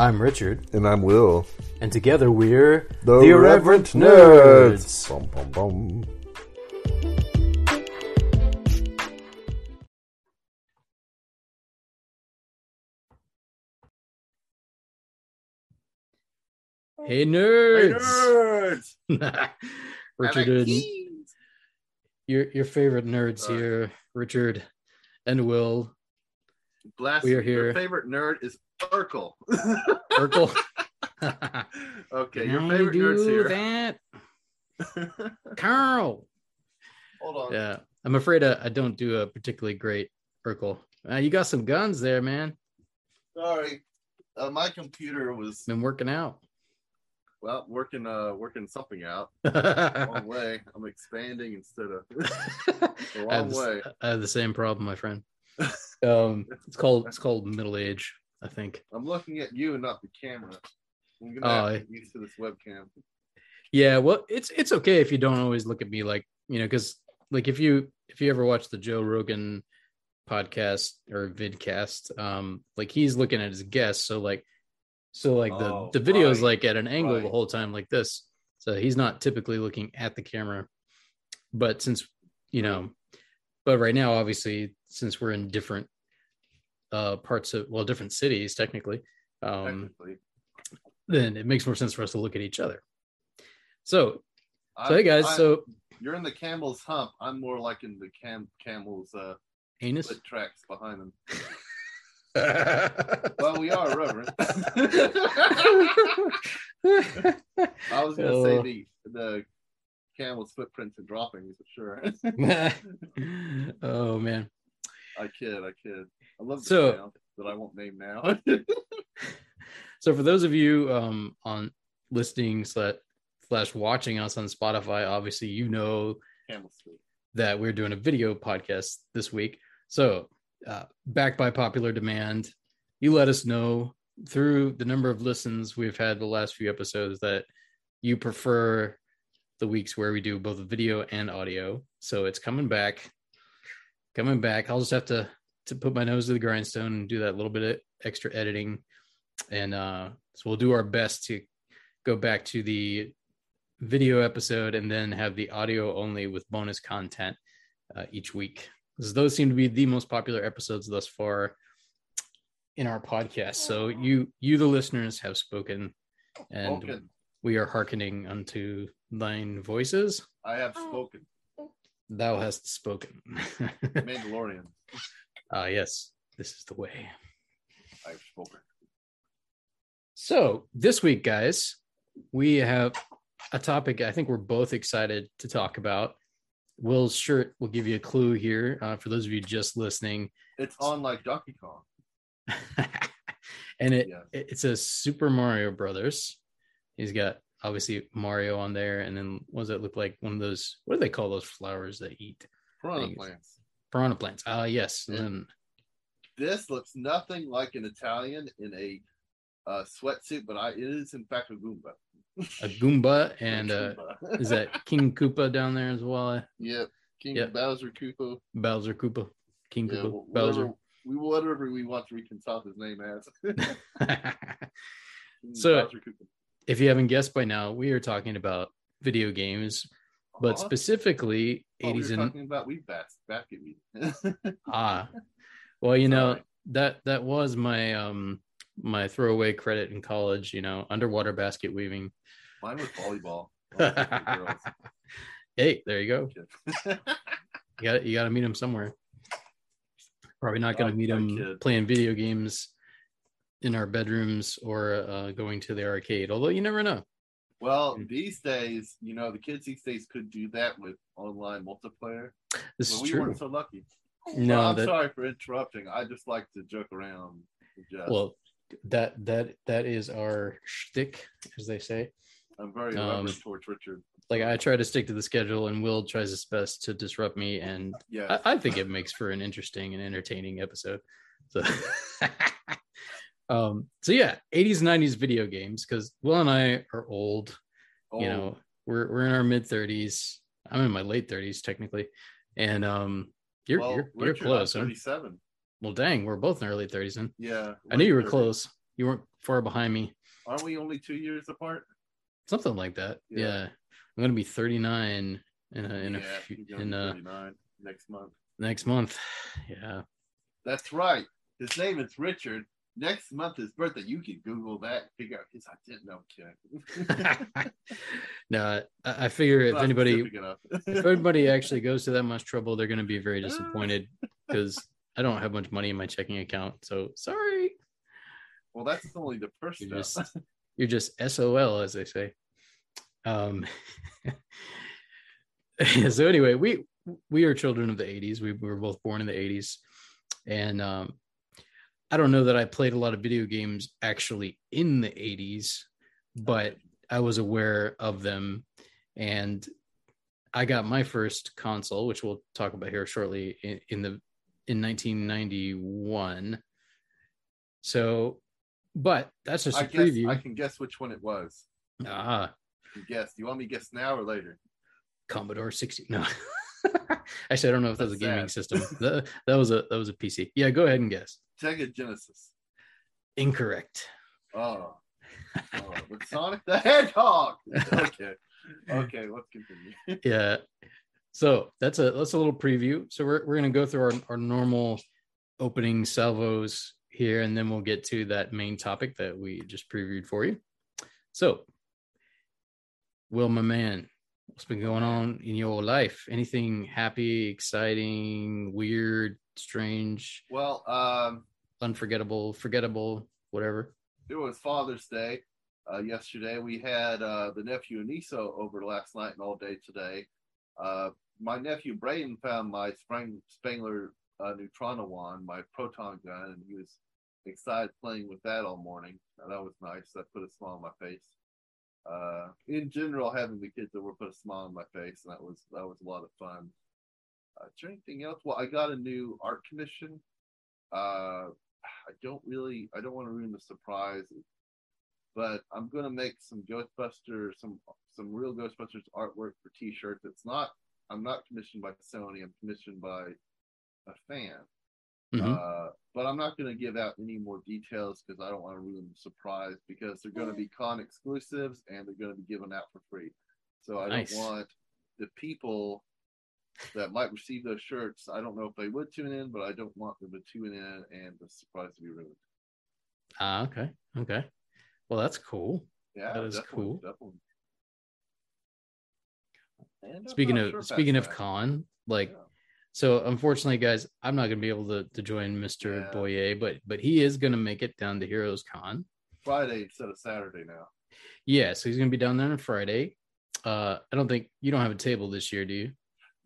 I'm Richard, And I'm Will. and together we're The, Irreverent Nerds. Bum, bum, bum. Hey nerds! nerds! Richard, and your your favorite nerds Uh. here, Richard and Will Blast, We are here. Your favorite nerd is Urkel. Urkel. okay, your I favorite do nerd's here. that, Carl. Hold on. Yeah, I'm afraid I, I don't do a particularly great Urkel. Uh, you got some guns there, man. Sorry. Uh, my computer was Been working out. well working uh working something out. Wrong way. I'm expanding instead of I wrong the, way. I have the same problem, my friend. Um, it's called it's called middle age, I think. I'm looking at you and not the camera. I'm gonna to get used to this webcam. Yeah, well, it's it's okay if you don't always look at me like you know, because like if you if you ever watch the Joe Rogan podcast or vidcast, um, like he's looking at his guests, so like so like the Oh, the video is right, like at an angle the whole time like this, so he's not typically looking at the camera. But since you know, but right now, obviously, since we're in different uh parts of well, different cities technically, um, Technically. then it makes more sense for us to look at each other. So so I'm- hey guys, I'm- so you're in the camel's hump. I'm more like in the cam camel's uh anus. foot tracks behind them. Well, we are reverent. I was gonna say Oh. the the camel's footprints and droppings for sure. oh man. I kid, I kid. I love the So- sound that I won't name now. So for those of you um on listening slash, slash watching us on Spotify, obviously you know that we're doing a video podcast this week. So, uh, backed by popular demand, you let us know through the number of listens we've had the last few episodes that you prefer the weeks where we do both video and audio. So it's coming back, coming back. I'll just have to to put my nose to the grindstone and do that little bit of extra editing, and uh, so we'll do our best to go back to the video episode and then have the audio only with bonus content uh, each week. those seem to be the most popular episodes thus far in our podcast. So you, you, the listeners, have spoken, and Spoken. We are hearkening unto thine voices. I have spoken. Thou hast spoken. Mandalorian. Ah, yes, this is the way. I've spoken. So this week, guys, we have a topic I think we're both excited to talk about. Will's shirt will give you a clue here uh, for those of you just listening. It's on like Donkey Kong. and it, Yes. it it's a Super Mario Brothers. He's got obviously Mario on there, and then what does it look like? One of those what do they call those flowers that eat Piranha plants. piranha plants? Ah, yes. And This looks nothing like an Italian in a uh, sweatsuit, but I, it is in fact a Goomba. a Goomba, and uh, Goomba. is that King Koopa down there as well? Yep. King Yep. Bowser Koopa. Bowser Koopa, King Yeah, Koopa, wh- Bowser. whatever, we whatever we want to reconcile his name as. So- Bowser Koopa. If you haven't guessed by now, we are talking about video games, but Aw, specifically oh, we 80s were and talking about weed bats, basket weed. ah. Well, you know that that was my um my throwaway credit in college. You know, underwater basket weaving. Mine was volleyball. Hey, there you go. You got you got to meet him somewhere. Probably not going to meet him kid. playing video games in our bedrooms or uh, going to the arcade. Although you never know. Well, Mm. these days, you know, the kids these days could do that with online multiplayer. This is we true. weren't so lucky. No, Well, I'm that sorry for interrupting. I just like to joke around. and well that that that is our shtick, as they say. I'm very um, towards Richard. Like I try to stick to the schedule, and Will tries his best to disrupt me, and Yeah. I, I think it makes for an interesting and entertaining episode. So, um, so yeah, 80s, 90s video games because Will and I are old. oh, You know, we're we're in our mid 30s. I'm in my late 30s technically, and um, you're well, you're, you're close. I'm Huh? 37. Well, dang, we're both in our late 30s, and Yeah. I knew you were late 30s. close. you weren't far behind me. Aren't we only two years apart? Something like that. Yeah. Yeah. I'm gonna be 39 in a, in a few, in 39 next month. next month. Yeah. That's right. His name is Richard. Next month is birthday. You can Google that. Figure out his. I didn't know. I'm no, I, I figure if anybody if anybody actually goes to that much trouble, they're gonna be very disappointed because I don't have much money in my checking account. So sorry. well, that's only the first You're just you're just SOL as they say. Um so anyway, we we are children of the 80s. We, we were both born in the 80s. And um I don't know that I played a lot of video games actually in the 80s, but I was aware of them and I got my first console, which we'll talk about here shortly in, in the in 1991. So, but that's just a I guess preview. I can guess which one it was. Ah, You guess. Do you want me to guess now or later? Commodore 60. No. Actually, I don't know if that was a That's gaming sad. system. That, that was a that was a PC. Yeah, go ahead and guess. Sega Genesis. Incorrect. Oh. oh with Sonic the Hedgehog. Okay. Okay, let's continue. Yeah. So that's a that's a little preview. So we're we're gonna go through our, our normal opening salvos here, and then we'll get to that main topic that we just previewed for you. So, Will, my man, what's been going on in your life? Anything happy, exciting, weird, strange, Well, um, unforgettable, forgettable, whatever? it was Father's Day uh, yesterday. We had uh, the nephew and niece over last night and all day today. Uh, my nephew Braden found my Sprang- Spengler uh, Neutrona wand, my proton gun, and he was excited playing with that all morning. Uh, that was nice. That put a smile on my face. Uh, in general, having the kids over put a smile on my face, and that was that was a lot of fun. Uh, is there anything else? Well, I got a new art commission. Uh, I don't really, I don't want to ruin the surprise, but I'm gonna make some Ghostbusters, some some real Ghostbusters artwork for T-shirts. It's not, I'm not commissioned by Sony. I'm commissioned by a fan. Mhm. Uh, but I'm not going to give out any more details because I don't want to ruin the surprise because they're going to be con exclusives and they're going to be given out for free. So I Nice. don't want the people that might receive those shirts. I don't know if they would tune in, but I don't want them to tune in and the surprise to be ruined. Ah, okay, okay. Well, that's cool. Yeah, That is definitely, cool. Definitely. Speaking of sure speaking of con like Yeah. so unfortunately guys i'm not going to be able to, to join mr Yeah. boyer but but he is going to make it down to heroes con Friday instead of Saturday now. yeah so he's going to be down there on friday uh i don't think you don't have a table this year do you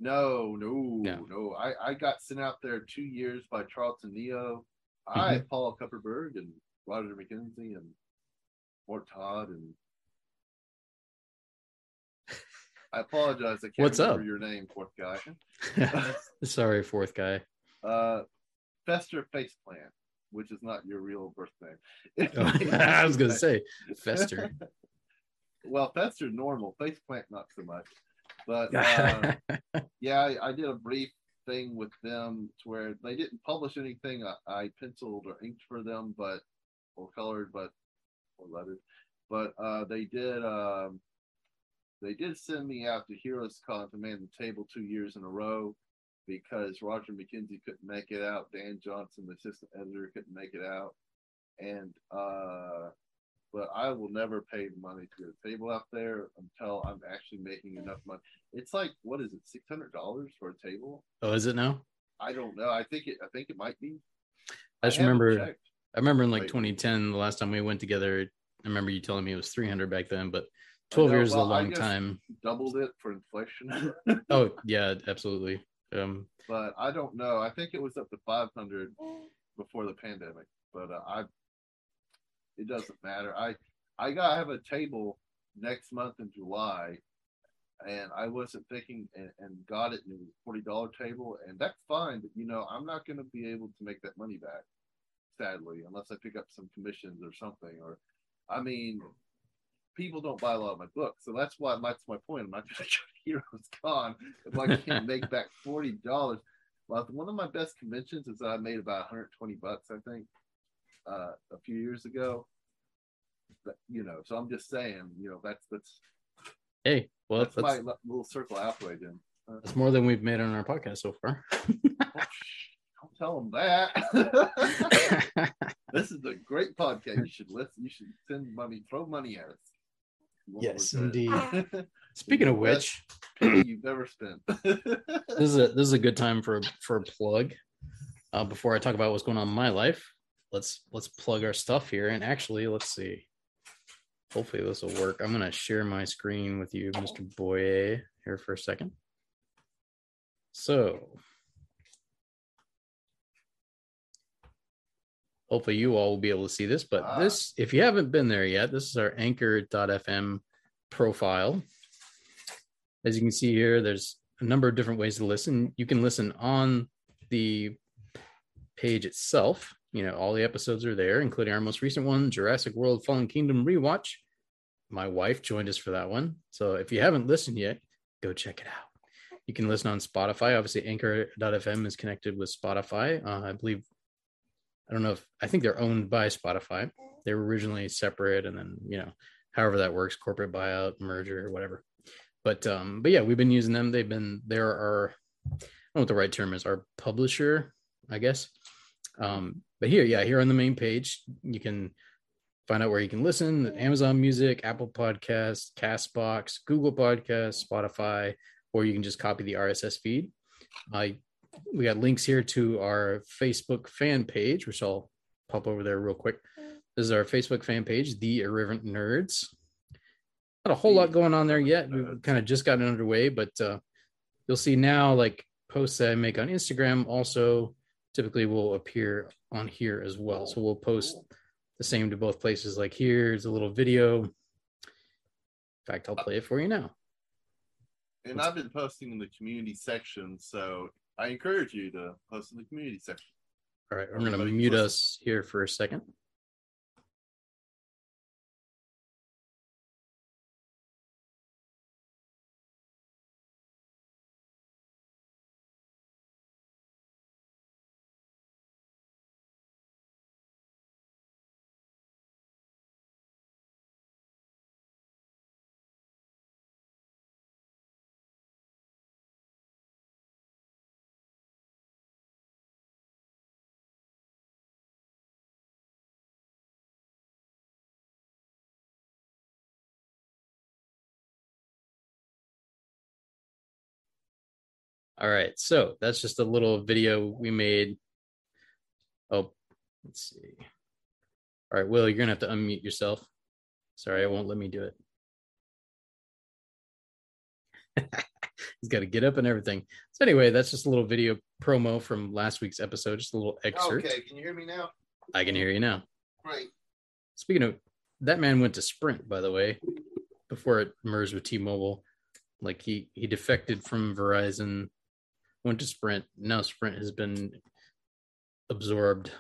No, no, No. no. I, I got sent out there two years by Charlton Neo. I, Mm-hmm. Paul Kupperberg, and Roger McKenzie, and Mort Todd, and I apologize. I can't What's remember up? your name, fourth guy. sorry fourth guy Uh, Fester Faceplant, which is not your real birth name. Oh, i was going to say fester well, Fester's normal. Faceplant, not so much. But uh, yeah, I, I did a brief thing with them to where they didn't publish anything. I, I penciled or inked for them, but or colored, but or lettered. But uh, they did. Um, they did send me out to Heroes Con to man the table two years in a row because Roger McKenzie couldn't make it out. Dan Johnson, the assistant editor, couldn't make it out, and uh, but I will never pay money to get a table out there until I'm actually making enough money. It's like what is it, six hundred dollars for a table? oh is it now I don't know. I think it. I think it might be. i just haven't remember checked. i remember in like Wait. 2010 the last time we went together i remember you telling me it was 300 back then but 12 know, years well, is a long time doubled it for inflation, oh yeah absolutely um but I don't know. I think it was up to five hundred before the pandemic, but uh, I. It doesn't matter. I I got to have a table next month in July, and I wasn't thinking and, and got it, and it was a forty dollar table, and that's fine. But you know, I'm not going to be able to make that money back, sadly, unless I pick up some commissions or something. Or, I mean, people don't buy a lot of my books, so that's why that's my point. I'm not going to go to Heroes Con if I can't make back forty dollars. Well, one of my best conventions is I made about 120 bucks, I think. Uh, a few years ago. But, you know, so I'm just saying, you know, that's that's Hey, well, that's, that's, my li- little circle halfway, then. Uh, that's more than we've made on our podcast so far. don't tell them that. this is a great podcast. You should listen. You should send money, throw money at us. Yes, indeed. Speaking of which, you've ever spent. this is a this is a good time for for a plug. Uh, before I talk about what's going on in my life, let's let's plug our stuff here. And actually, let's see. Hopefully, this will work. I'm gonna share my screen with you, Mr. Boyer, here for a second. So, hopefully, you all will be able to see this. But Ah. this, if you haven't been there yet, this is our Anchor.fm profile. As you can see here, there's a number of different ways to listen. You can listen on the page itself. You know, all the episodes are there, including our most recent one, Jurassic World Fallen Kingdom Rewatch. My wife joined us for that one. So if you haven't listened yet, go check it out. You can listen on Spotify. Obviously, Anchor.fm is connected with Spotify. Uh, I believe, I don't know if, I think they're owned by Spotify. They were originally separate and then, you know, however that works, corporate buyout, merger, whatever but um but yeah we've been using them they've been they're our i don't know what the right term is our publisher i guess um but here yeah here on the main page you can find out where you can listen amazon music apple podcast castbox google podcast spotify or you can just copy the rss feed. Uh, we got links here to our facebook fan page which i'll pop over there real quick. This is our facebook fan page the irreverent nerds. Not a whole lot going on there yet. We've kind of just gotten underway, but uh, you'll see now, like posts that I make on Instagram, also typically will appear on here as well. So we'll post the same to both places. Like here's a little video. In fact, I'll play it for you now. and I've been posting in the community section, so I encourage you to post in the community section. All right, I'm going to mute us here for a second. All right, so that's just a little video we made. Oh, let's see. All right, Will, you're gonna have to unmute yourself. Sorry, it won't let me do it. He's got to get up and everything. So anyway, that's just a little video promo from last week's episode, just a little excerpt. Okay, can you hear me now? I can hear you now. Great. Speaking of that man went to Sprint, by the way, before it merged with T-Mobile. Like he he defected from Verizon, went to Sprint. Now Sprint has been absorbed,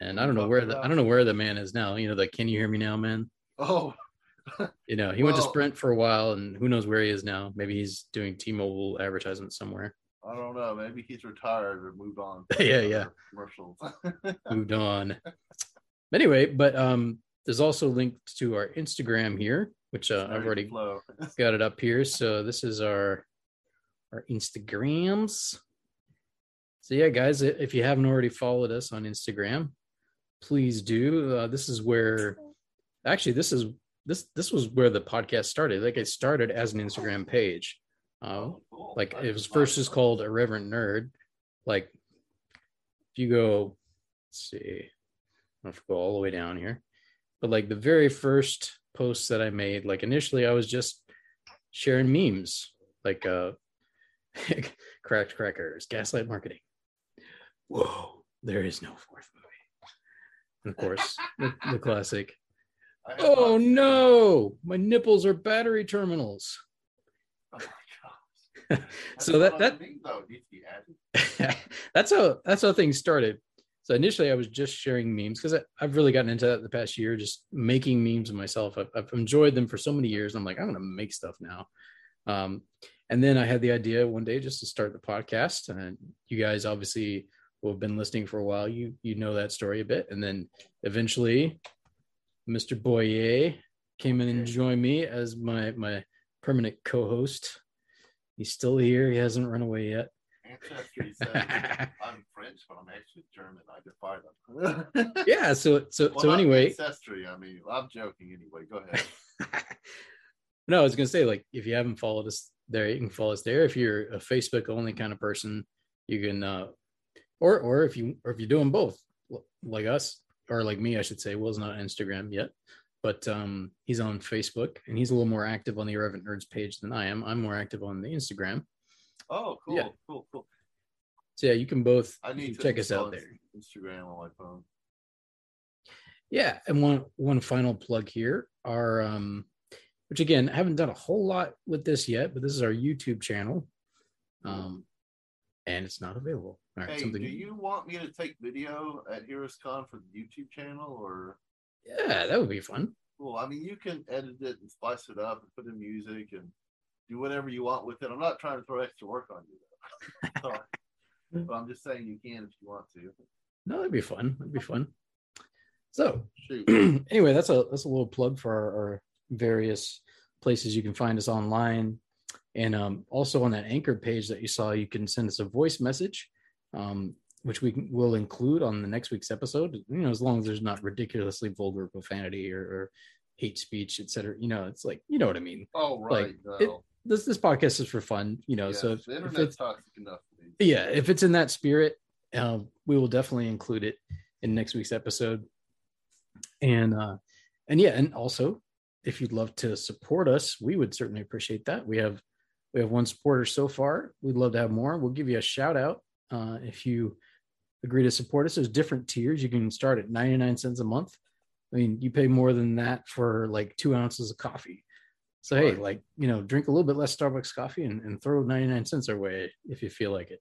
and I don't know where the I don't know where the man is now. You know, the can you hear me now, man? Oh, You know, he went to Sprint for a while, and who knows where he is now? Maybe he's doing T-Mobile advertisement somewhere. I don't know. Maybe he's retired or moved on. Yeah, yeah. Commercials. moved on. Anyway, but um, there's also linked to our Instagram here, which uh, I've already got it up here. So this is our our Instagrams. So yeah, guys, if you haven't already followed us on Instagram, please do. Uh, this is where actually this is this this was where the podcast started. Like it started as an Instagram page. Uh, like it was first just called Irreverent Nerd. Like if you go, let's see, I have to go all the way down here. But like the very first posts that I made, like initially I was just sharing memes, like uh cracked crackers, gaslight marketing. Whoa, there is no fourth movie. And of course, the, the classic. Oh no, my nipples are battery terminals. Oh my gosh. So that- That's that- thing, though. It needs to be added. that's how that's how things started. So initially, I was just sharing memes because I've really gotten into that the past year, just making memes myself. I've, I've enjoyed them for so many years. I'm like, I'm gonna make stuff now. Um, and then I had the idea one day just to start the podcast, and you guys obviously who have been listening for a while, you you know that story a bit. And then eventually, Mr. Boyer came in and joined me as my my permanent co-host. He's still here. He hasn't run away yet. Ancestry says I'm French, but I'm actually German. I defy them. Yeah. So so Well, so anyway, ancestry. I mean, I'm joking anyway. Go ahead. no, I was gonna say like if you haven't followed us there, you can follow us there. If you're a Facebook only kind of person, you can uh or or if you or if you're doing both like us or like me, I should say, Will's not on Instagram yet, but um he's on Facebook and he's a little more active on the Irreverent Nerds page than I am. I'm more active on the Instagram. Oh, cool, Yeah. cool, cool. So yeah, you can both I need to check us out there. Instagram on my phone. Yeah, and one one final plug here, our um, which again I haven't done a whole lot with this yet, but this is our YouTube channel, um, and it's not available. All right, Hey, something. do you want me to take video at Heroes Con for the YouTube channel, or Yeah, that would be fun. well, I mean, you can edit it and splice it up and put in music and do whatever you want with it. I'm not trying to throw extra work on you, though. But I'm just saying you can if you want to. No, that'd be fun. That'd be fun. So Shoot. anyway, that's a that's a little plug for our, our various places you can find us online, and um, also on that anchor page that you saw, you can send us a voice message, um, which we can, will include on the next week's episode. You know, as long as there's not ridiculously vulgar profanity or, or hate speech, etc. You know, it's like you know what I mean. Oh, right. Like, no. it- This this podcast is for fun. You know, Yes, so if, the if it's toxic enough for yeah, if it's in that spirit, uh, we will definitely include it in next week's episode. And uh, and yeah, and also if you'd love to support us, we would certainly appreciate that. We have we have one supporter so far. We'd love to have more. We'll give you a shout out uh, if you agree to support us. There's different tiers. You can start at 99 cents a month. I mean, you pay more than that for like two ounces of coffee. So hey, like you know, drink a little bit less Starbucks coffee and, and throw 99 cents our way if you feel like it.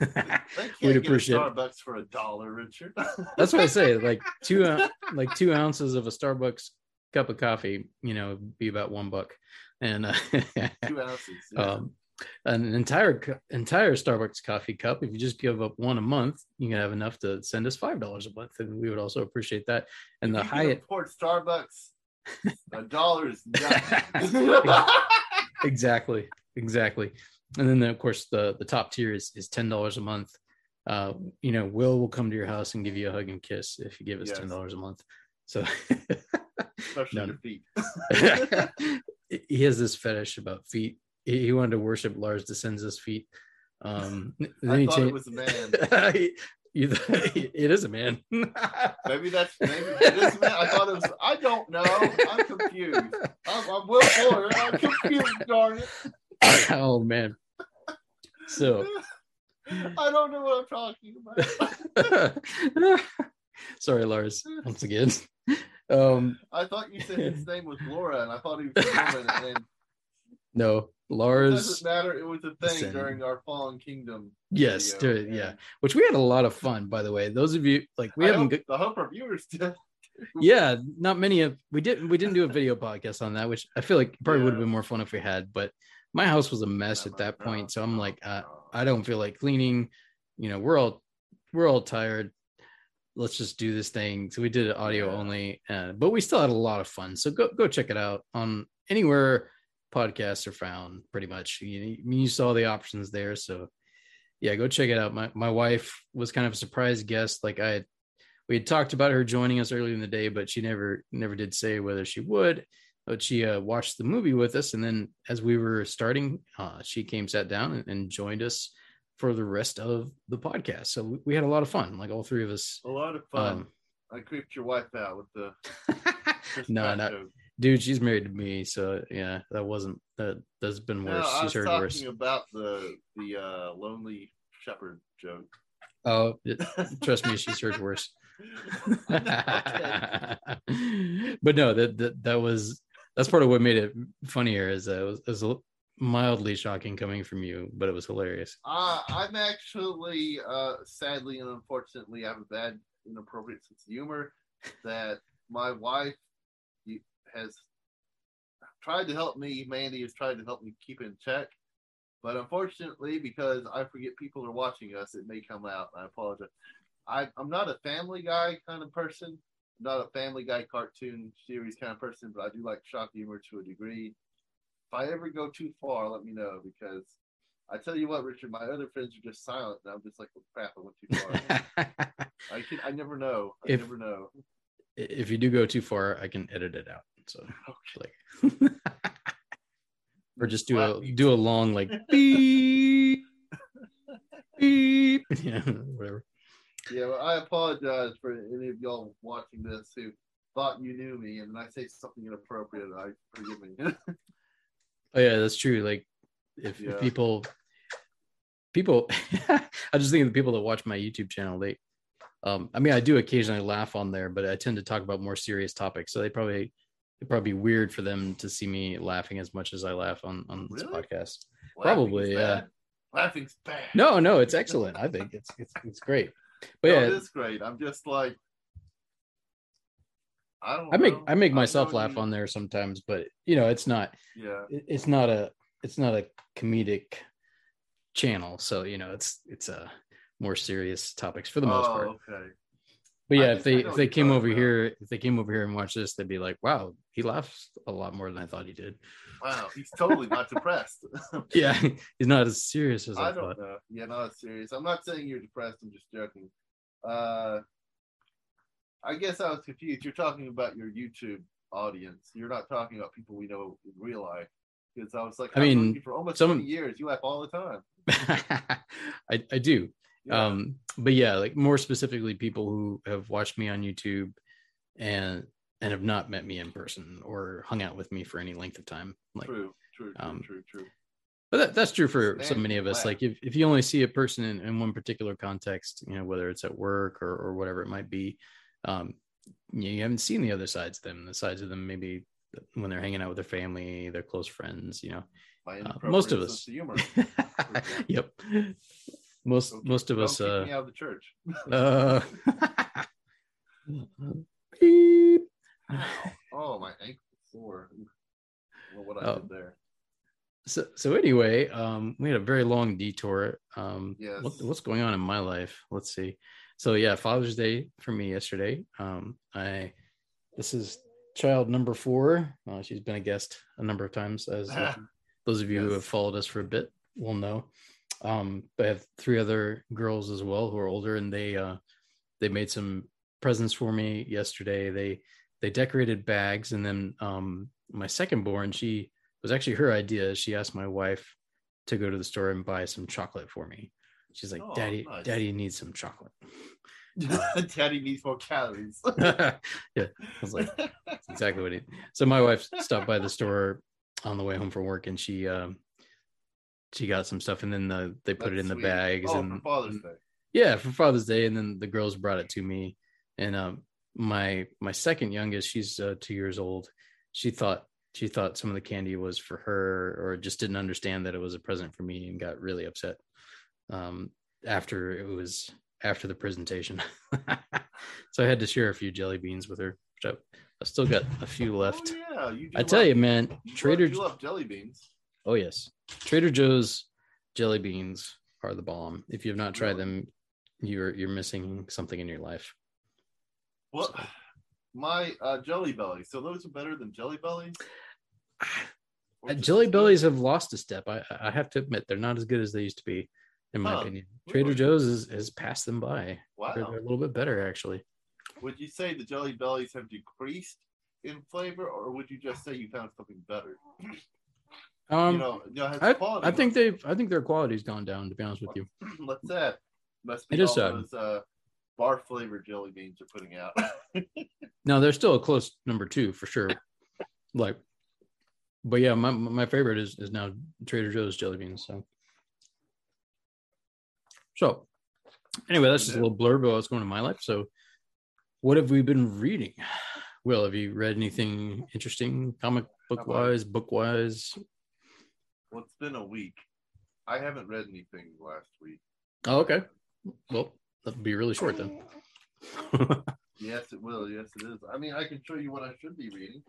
We'd appreciate it. Starbucks for a dollar, Richard. That's what I say. Like two, like two ounces of a Starbucks cup of coffee, you know, be about one buck, and uh, Two ounces. yeah. um, an entire entire Starbucks coffee cup. If you just give up one a month, you can have enough to send us five dollars a month, and we would also appreciate that. And the If can Hyatt, afford Starbucks. A dollar is exactly, exactly. And then of course the the top tier is is ten dollars a month. Uh, you know, Will will come to your house and give you a hug and kiss if you give us Yes. ten dollars a month. So. Especially No. your feet. he has this fetish about feet. He, he wanted to worship Lars Descends' feet. Um, I thought it was a man. He- you- it is a man. Maybe that's maybe it is a man. I thought it was. I don't know. I'm confused. I'm, I'm Will Fuller. I'm confused, darn it. oh man. So I don't know what I'm talking about. sorry, Lars, once again. Um, I thought you said his name was Laura, and I thought he was a woman. And no, it doesn't matter. It was a thing during our Fallen Kingdom. Yes, video, dude, yeah. Which we had a lot of fun, by the way. Those of you like we I haven't hope, I hope our viewers did. yeah not many of we didn't we didn't do a video podcast on that which i feel like probably would have been more fun if we had but my house was a mess at that point so i'm like uh, i don't feel like cleaning you know we're all we're all tired let's just do this thing. So we did it audio only uh, but we still had a lot of fun. So go go check it out on anywhere podcasts are found pretty much. You, you saw the options there. So yeah go check it out. My, my wife was kind of a surprise guest. Like i had we had talked about her joining us earlier in the day, but she never never did say whether she would. But she uh, watched the movie with us, and then as we were starting, uh, she came, sat down, and, and joined us for the rest of the podcast. So we, had a lot of fun, like all three of us. A lot of fun. Um, I creeped your wife out with the no, not joke. dude. She's married to me, so yeah, that wasn't that. That's been No, worse. I was she's heard talking worse. about the the uh, lonely shepherd joke. Oh, it- trust me, she's heard worse. But no, that, that that was that's part of what made it funnier. Is that it was, it was a- mildly shocking coming from you, but it was hilarious. Uh, I'm actually, uh, sadly and unfortunately, I have a bad, inappropriate sense of humor that my wife has tried to help me. Mandy has tried to help me keep in check. But unfortunately, because I forget people are watching us, it may come out. I apologize. I, I'm not a Family Guy kind of person. Not a Family Guy cartoon series kind of person, but I do like shock humor to a degree. If I ever go too far, let me know because I tell you what, Richard, my other friends are just silent, and I'm just like, oh, crap, I went too far. I can, I never know. I If- never know. if you do go too far, I can edit it out. So Okay. like or just do a do a long like beep beep yeah whatever Yeah, well, I apologize for any of y'all watching this who thought you knew me, and I say something inappropriate. I forgive me. Oh yeah that's true like if, if people people i just think of the people that watch my youtube channel they um i mean i do occasionally laugh on there but i tend to talk about more serious topics so they probably it'd probably be weird for them to see me laughing as much as i laugh on on this podcast Laughing Probably, yeah. bad. Laughing's bad. no no it's excellent i think it's it's, it's great but No, yeah it is great. I'm just like, I don't. I make know. I make myself going laugh to- on there sometimes, but you know, it's not Yeah. it's not a it's not a comedic channel, so you know, it's it's a more serious topics for the most part. Oh, okay. But yeah, think if they if they came over about. here, if they came over here and watched this, they'd be like, "Wow, he laughs a lot more than I thought he did." Wow, he's totally not depressed. Yeah, he's not as serious as I, I thought. don't know. Yeah, not serious. I'm not saying you're depressed. I'm just joking. Uh, I guess I was confused. You're talking about your YouTube audience. You're not talking about people we know in real life. Because I was like, I mean, for almost some- 20 years. You laugh all the time. I I do. Yeah. um but yeah like more specifically people who have watched me on youtube and and have not met me in person or hung out with me for any length of time like true, true, true, um, true, true. but that, that's true for so many of us laugh. like if, if you only see a person in, in one particular context you know whether it's at work or, or whatever it might be um you, you haven't seen the other sides of them the sides of them maybe when they're hanging out with their family their close friends you know uh, most of us humor. yep most Don't most of us uh out of the church. Uh, beep. oh, my ankle sore. What I Oh. did there. So, so anyway, um, we had a very long detour. Um, Yes. what, what's going on in my life? Let's see. So yeah, Father's Day for me yesterday. Um, I this is child number four. Uh, she's been a guest a number of times, as those of you who have followed us for a bit will know. Um, but I have three other girls as well who are older, and they uh, they made some presents for me yesterday. They they decorated bags, and then um, my second born, she was actually her idea. She asked my wife to go to the store and buy some chocolate for me. She's like, Oh, "Daddy, nice. Daddy needs some chocolate." Daddy needs more calories. yeah, I was like, That's exactly what he. So my wife stopped by the store on the way home from work, and she um she got some stuff, and then the, they put it That's in the bags, Oh, and for Father's Day. yeah, for Father's Day, and then the girls brought it to me, and um my my second youngest, she's uh, two years old. She thought she thought some of the candy was for her, or just didn't understand that it was a present for me, and got really upset. Um, after it was after the presentation, so I had to share a few jelly beans with her. Which I, I still got a few left. Oh, yeah, you I tell love- you, man, you Trader. Love, love jelly beans. Oh yes, Trader Joe's jelly beans are the bomb. If you have not tried them, you're you're missing something in your life. What? My uh, Jelly Bellies. So those are better than Jelly just Jelly? Bellies have lost a step. I I have to admit they're not as good as they used to be, in my Huh, opinion. Trader really? Joe's has, has passed them by. They're, Wow. they're a little bit better actually. Would you say the Jelly Bellies have decreased in flavor, or would you just say you found something better? Um, you know, you know, I, I think they've I think their quality's gone down. To be honest with you, What's that? Must be It is all sad. those uh, bar flavored jelly beans are putting out. no, they're still a close number two for sure. like, but yeah, my my favorite is is now Trader Joe's jelly beans. So, so anyway, that's just a little blurb about what's going on in my life. So, what have we been reading? Will, have you read anything interesting, comic book wise, book wise? well, it's been a week. I haven't read anything last week. Oh, okay. Well, that'll be really short then. Yes, it will. Yes, it is. I mean, I can show you what I should be reading.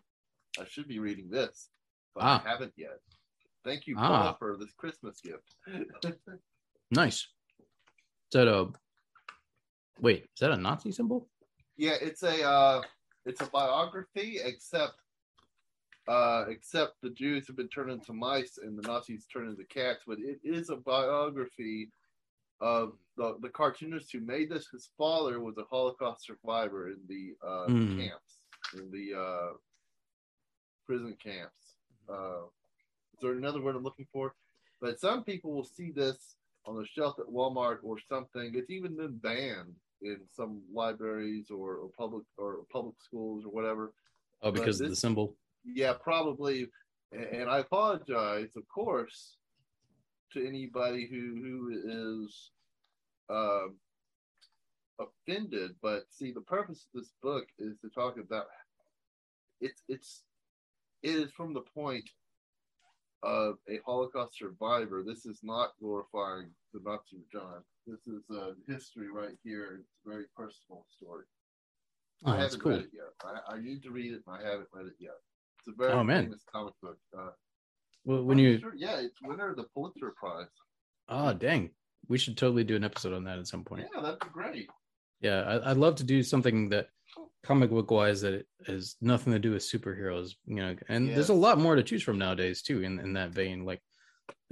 I should be reading this, but Ah. I haven't yet. Thank you, Ah. For this Christmas gift. Nice. Is that a wait? Is that a Nazi symbol? yeah, it's a uh, it's a biography, except uh, except the Jews have been turned into mice and the Nazis turned into cats. But it is a biography of the, the cartoonist who made this. His father was a Holocaust survivor in the uh, Hmm. camps, in the uh, prison camps. Uh, is there another word I'm looking for? But some people will see this on the shelf at Walmart or something. It's even been banned in some libraries or, or public or public schools or whatever. Oh, because of the symbol. Yeah, probably. And, and I apologize, of course, to anybody who who is um offended. But see, the purpose of this book is to talk about it's it's it is from the point of a Holocaust survivor. This is not glorifying the Nazi John. This is a history right here. It's a very personal story. Oh, I that's haven't cool. read it yet. I, I need to read it, and I haven't read it yet. It's a very Oh, man. famous comic book. Uh, Well, when I'm you sure- yeah, it's winner of the Pulitzer Prize. oh dang, we should totally do an episode on that at some point. Yeah, that'd be great. Yeah, I, I'd love to do something that comic book wise that has nothing to do with superheroes. You know, and there's a lot more to choose from nowadays too. In in that vein, like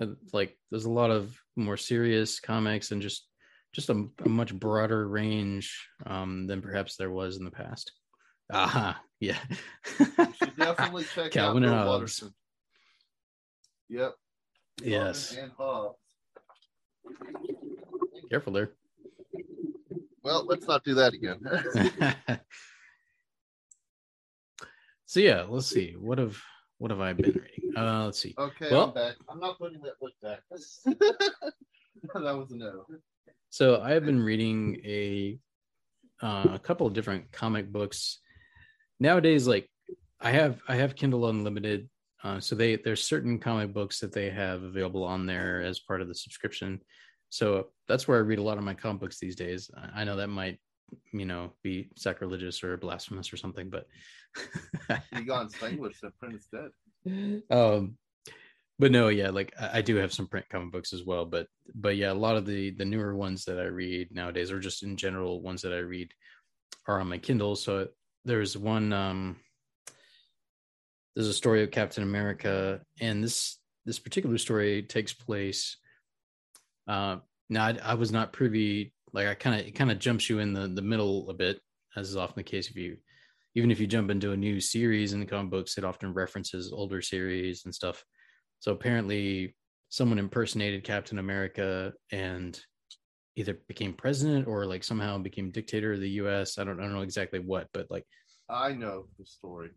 uh, like there's a lot of more serious comics and just just a, a much broader range um, than perhaps there was in the past. Aha, yeah. You should definitely check Calvin out and Bill Hobbes. Watterson. Yep. Yes. Calvin and Hobbes. Careful there. Well, let's not do that again. so yeah, let's see. What have what have I been reading? Uh, let's see. okay, Well- I'm back. I'm not putting that book back. that was a no. So I have been reading a uh, a couple of different comic books nowadays. Like I have I have Kindle Unlimited, uh, so they there's certain comic books that they have available on there as part of the subscription. So that's where I read a lot of my comic books these days. I I know that might you know be sacrilegious or blasphemous or something, but Egon Spengler said print is dead. um but no yeah like I, I do have some print comic books as well but but yeah a lot of the the newer ones that i read nowadays or just in general ones that i read are on my kindle so there's one um there's a story of captain america and this this particular story takes place uh now i, I was not privy like i kind of it kind of jumps you in the the middle a bit as is often the case if you even if you jump into a new series in the comic books, it often references older series and stuff. So apparently, someone impersonated Captain America and either became president or like somehow became dictator of the U.S. I don't, I don't know exactly what, but like, I know the story.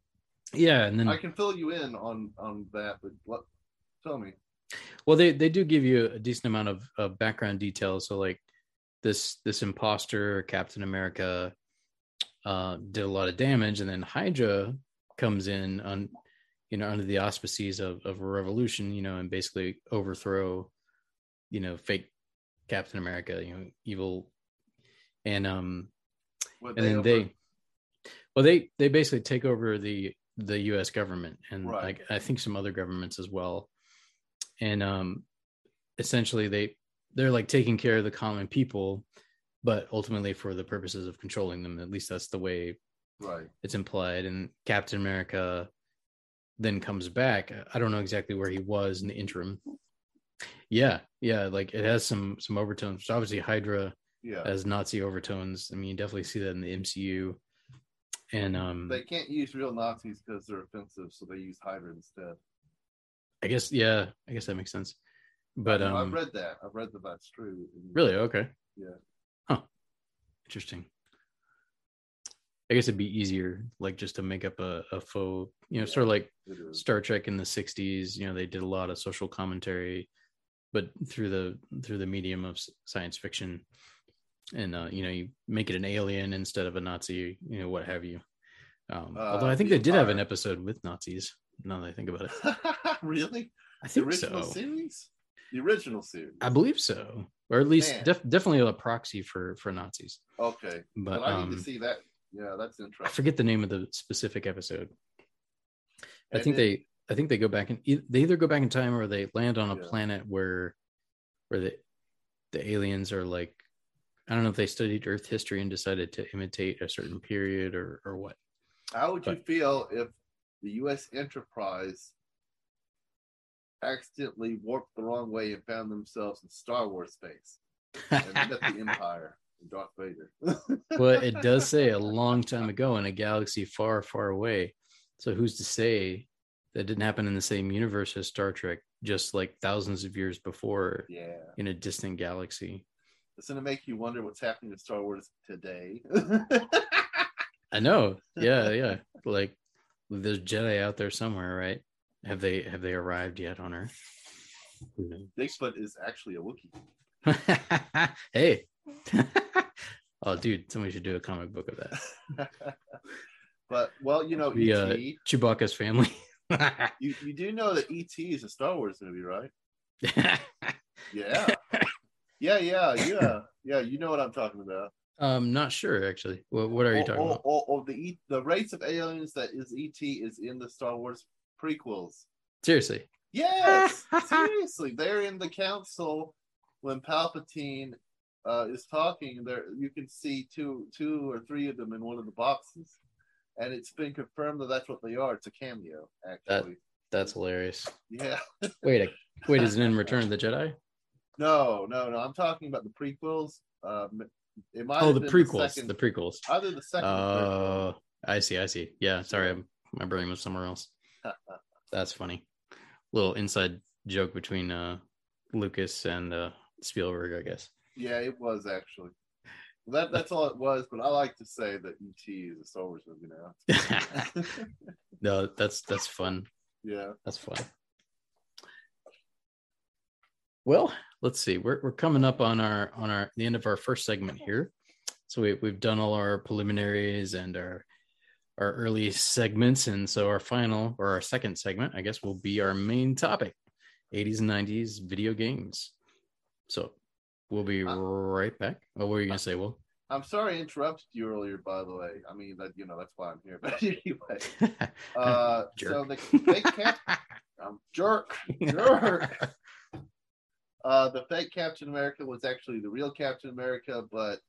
yeah. And then, I can fill you in on on that, but what? Tell me. well, they they do give you a decent amount of, of background details. So like, this this imposter Captain America uh, did a lot of damage, and then Hydra comes in on you know under the auspices of, of a revolution, you know, and basically overthrow you know fake Captain America, you know, evil, and um What and then over- they well they they basically take over the the US government and Right. like I think some other governments as well. And um essentially they they're like taking care of the common people but ultimately for the purposes of controlling them at least that's the way right. it's implied and Captain America then comes back I don't know exactly where he was in the interim yeah yeah like it has some some overtones so obviously Hydra Yeah. as Nazi overtones. I mean, you definitely see that in the MCU. And um they can't use real Nazis because they're offensive, so they use Hydra instead. I guess yeah, I guess that makes sense. But um I've read that. I've read that that's true. really okay. Yeah. Huh. Interesting. I guess it'd be easier like just to make up a, a faux, you know, sort of like Star Trek in the 60s, you know, they did a lot of social commentary but through the through the medium of science fiction and uh you know, you make it an alien instead of a Nazi, you know, what have you. Um, Uh, although I think the they did have an episode with Nazis. Now that I think about it, really? I The think original so. series? The original series. I believe so, or at least def- definitely a proxy for for Nazis. Okay. But But I need um, to see that. Yeah, that's interesting. I forget the name of the specific episode. I And think then- they I think they go back and They either go back in time or they land on a Yeah. planet where, where the the aliens are like, I don't know if they studied Earth history and decided to imitate a certain period or or what. How would you feel if the U.S. Enterprise accidentally warped the wrong way and found themselves in Star Wars space and met the Empire and Darth Vader? well, it does say a long time ago in a galaxy far, far away. So who's to say that didn't happen in the same universe as Star Trek, just like thousands of years before yeah, in a distant galaxy? it's gonna make you wonder what's happening in Star Wars today. I know. Yeah, yeah. Like there's Jedi out there somewhere, right? Have they have they arrived yet on Earth? Bigfoot is actually a Wookiee. hey. oh, dude, somebody should do a comic book of that. but well, you know, The, uh, ET. Chewbacca's family. You, you do know that ET is a Star Wars movie, right? Yeah. Yeah, yeah, yeah, yeah. You know what I'm talking about. um, not sure actually. What what are you oh, talking oh, about? Oh, oh, the E- the race of aliens that is ET is in the Star Wars prequels. Seriously. Yes, seriously, they're in the council when Palpatine uh, is talking. There, you can see two, two or three of them in one of the boxes, and it's been confirmed that that's what they are. It's a cameo, actually. That's hilarious. Yeah. Wait, a, wait, is it in Return of the Jedi? No, no, no. I'm talking about the prequels. Um, it might Oh, the been prequels. second- The prequels. either the second. or third. Oh, I see. I see. Yeah. Sorry, I'm, my brain was somewhere else. That's funny. Little inside joke between uh Lucas and uh Spielberg, I guess. Yeah, it was actually. Well, that that's all it was. But I like to say that ET is a Star Wars movie now. no, that's that's fun. yeah. That's fun. Well, let's see. We're we're coming up on our on our the end of our first segment here. So we we've done all our preliminaries and our our early segments, and so our final or our second segment, I guess, will be our main topic: 80s and 90s video games. So we'll be Uh, right back. Oh, what were you gonna say? Will? I'm sorry I interrupted you earlier. By the way, I mean that you know that's why I'm here. But anyway, uh, so the fake cap, um, jerk, jerk. Uh, the fake Captain America was actually the real Captain America, but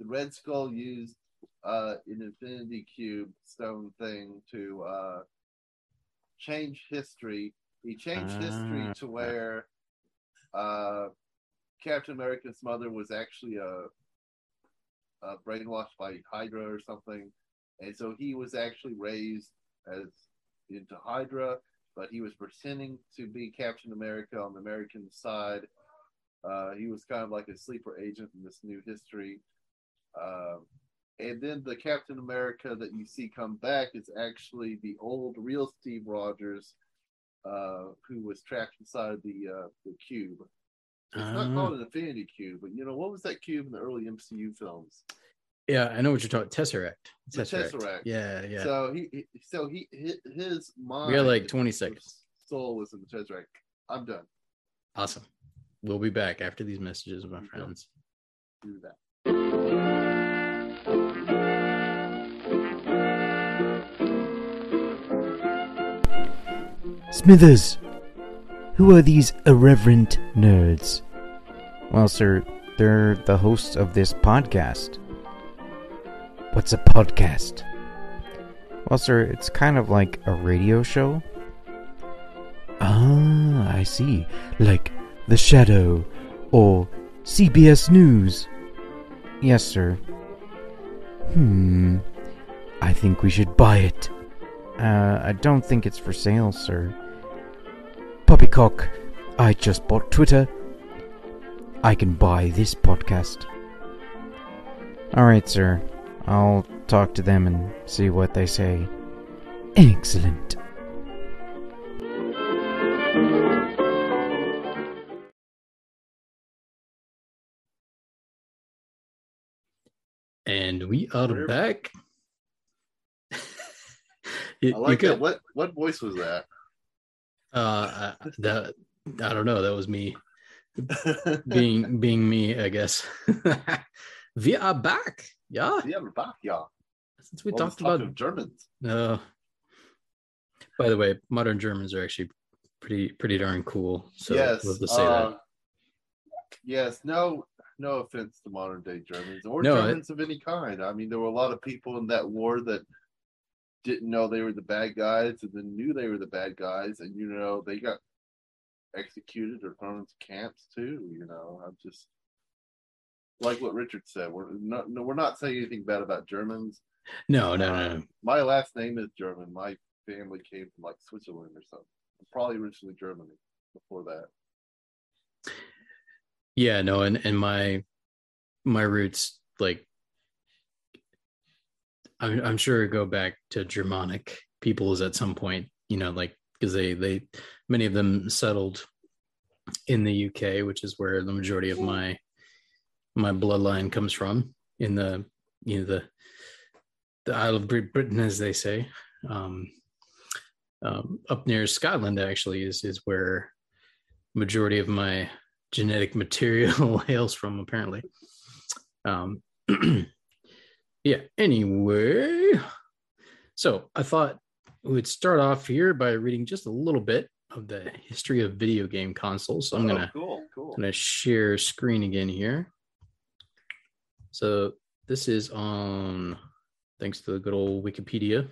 the Red Skull used uh, an Infinity Cube stone thing to uh, change history. He changed history to Ah. where uh, Captain America's mother was actually a, a brainwashed by Hydra or something, and so he was actually raised as into Hydra but he was pretending to be Captain America on the American side. Uh, he was kind of like a sleeper agent in this new history. And then the Captain America that you see come back is actually the old, real Steve Rogers, uh, who was trapped inside the uh, the cube. It's not Ah. called an Infinity Cube, but you know what was that cube in the early MCU films? yeah, I know what you're talking. Tesseract. The Tesseract. Yeah, yeah. So he, he so he his mind. we got like 20 seconds. Soul was in the Tesseract. I'm done. Awesome. We'll be back after these messages, my friends. Do that. Smithers! Who are these irreverent nerds? Well, sir, they're the hosts of this podcast. What's a podcast? Well, sir, it's kind of like a radio show. Ah, I see. Like The Shadow or CBS News. Yes, sir. Hmm. I think we should buy it. Uh, I don't think it's for sale, sir. Poppycock, I just bought Twitter. I can buy this podcast. Alright, sir. I'll talk to them and see what they say. Excellent. And we are Where- back. you, I like you that. could, What what voice was that? Uh, that I don't know. That was me being being me, I guess. we are back. Yeah, yeah, we're back, yeah. since we Well, talked about Germans. uh, By the way, modern Germans are actually pretty pretty darn cool. So yes. love to say uh, that. Yes. No. No offense to modern day Germans or No, Germans of any kind. I mean, there were a lot of people in that war that didn't know they were the bad guys and then knew they were the bad guys, and you know they got executed or thrown into camps too. You know, I'm just like what Richard said. We're not. No, we're not saying anything bad about Germans. No, no, Uh, no. My last name is German. My family came from like Switzerland or something. Probably originally Germany before that. Yeah, no, and and my my roots like I'm I'm sure go back to Germanic peoples at some point, you know, like because they they many of them settled in the UK, which is where the majority of my my bloodline comes from in the you know the the Isle of Brit- Britain, as they say. Um, um, up near Scotland, actually, is is where majority of my genetic material hails from, apparently. Um, yeah. Anyway, so I thought we would start off here by reading just a little bit of the history of video game consoles. So I'm Oh, gonna cool, cool. gonna share screen again here. So this is on thanks to the good old Wikipedia.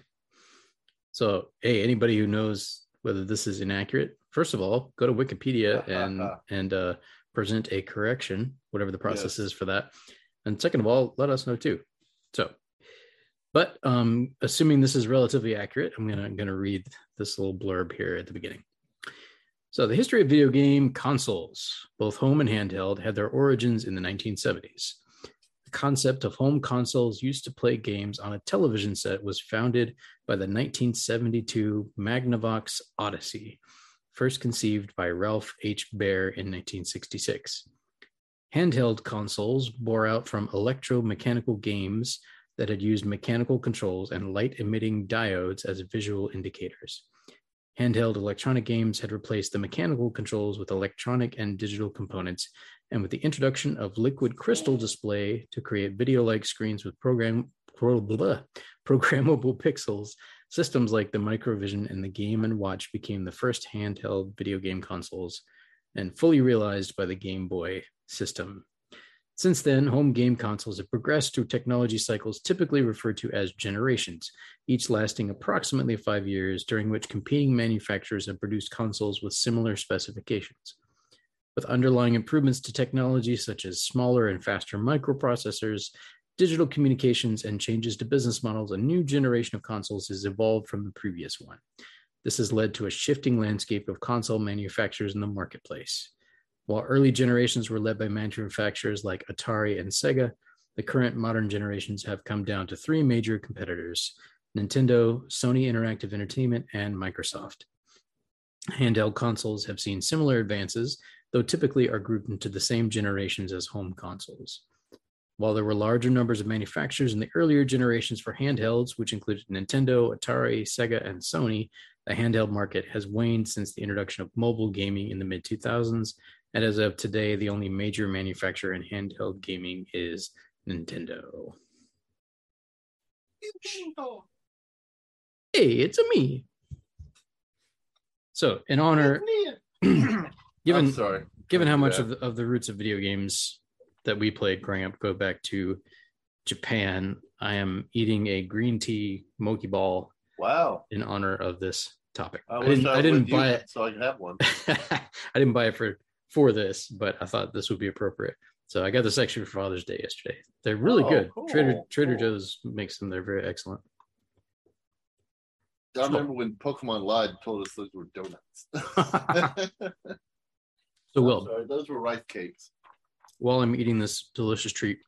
So hey, anybody who knows whether this is inaccurate, first of all, go to Wikipedia and and uh, present a correction, whatever the process Yes. is for that. And second of all, let us know too. So, but um, assuming this is relatively accurate, I'm gonna gonna read this little blurb here at the beginning. So, the history of video game consoles, both home and handheld, had their origins in the 1970s. The concept of home consoles used to play games on a television set was founded by the 1972 Magnavox Odyssey, first conceived by Ralph H. Baer in 1966. Handheld consoles bore out from electromechanical games that had used mechanical controls and light emitting diodes as visual indicators. Handheld electronic games had replaced the mechanical controls with electronic and digital components, and with the introduction of liquid crystal display to create video like screens with program, programmable pixels, systems like the Microvision and the Game and Watch became the first handheld video game consoles and fully realized by the Game Boy system. Since then, home game consoles have progressed through technology cycles typically referred to as generations, each lasting approximately five years, during which competing manufacturers have produced consoles with similar specifications. With underlying improvements to technology such as smaller and faster microprocessors, digital communications, and changes to business models, a new generation of consoles has evolved from the previous one. This has led to a shifting landscape of console manufacturers in the marketplace. While early generations were led by manufacturers like Atari and Sega, the current modern generations have come down to three major competitors Nintendo, Sony Interactive Entertainment, and Microsoft. Handheld consoles have seen similar advances, though typically are grouped into the same generations as home consoles. While there were larger numbers of manufacturers in the earlier generations for handhelds, which included Nintendo, Atari, Sega, and Sony, the handheld market has waned since the introduction of mobile gaming in the mid 2000s. And as of today, the only major manufacturer in handheld gaming is Nintendo. Hey, it's a me. So, in honor, I'm given sorry. given how much of the, of the roots of video games that we played growing up go back to Japan, I am eating a green tea mochi ball wow. in honor of this topic. I, I, didn't, I, didn't with you buy it. so I could have one. I didn't buy it for for this, but I thought this would be appropriate. So I got this actually for Father's Day yesterday. They're really Oh, good. cool, Trader Trader cool. Joe's makes them. They're very excellent. I remember when Pokemon lied and told us those were donuts. So, I'm Will, sorry, those were rice cakes. while I'm eating this delicious treat,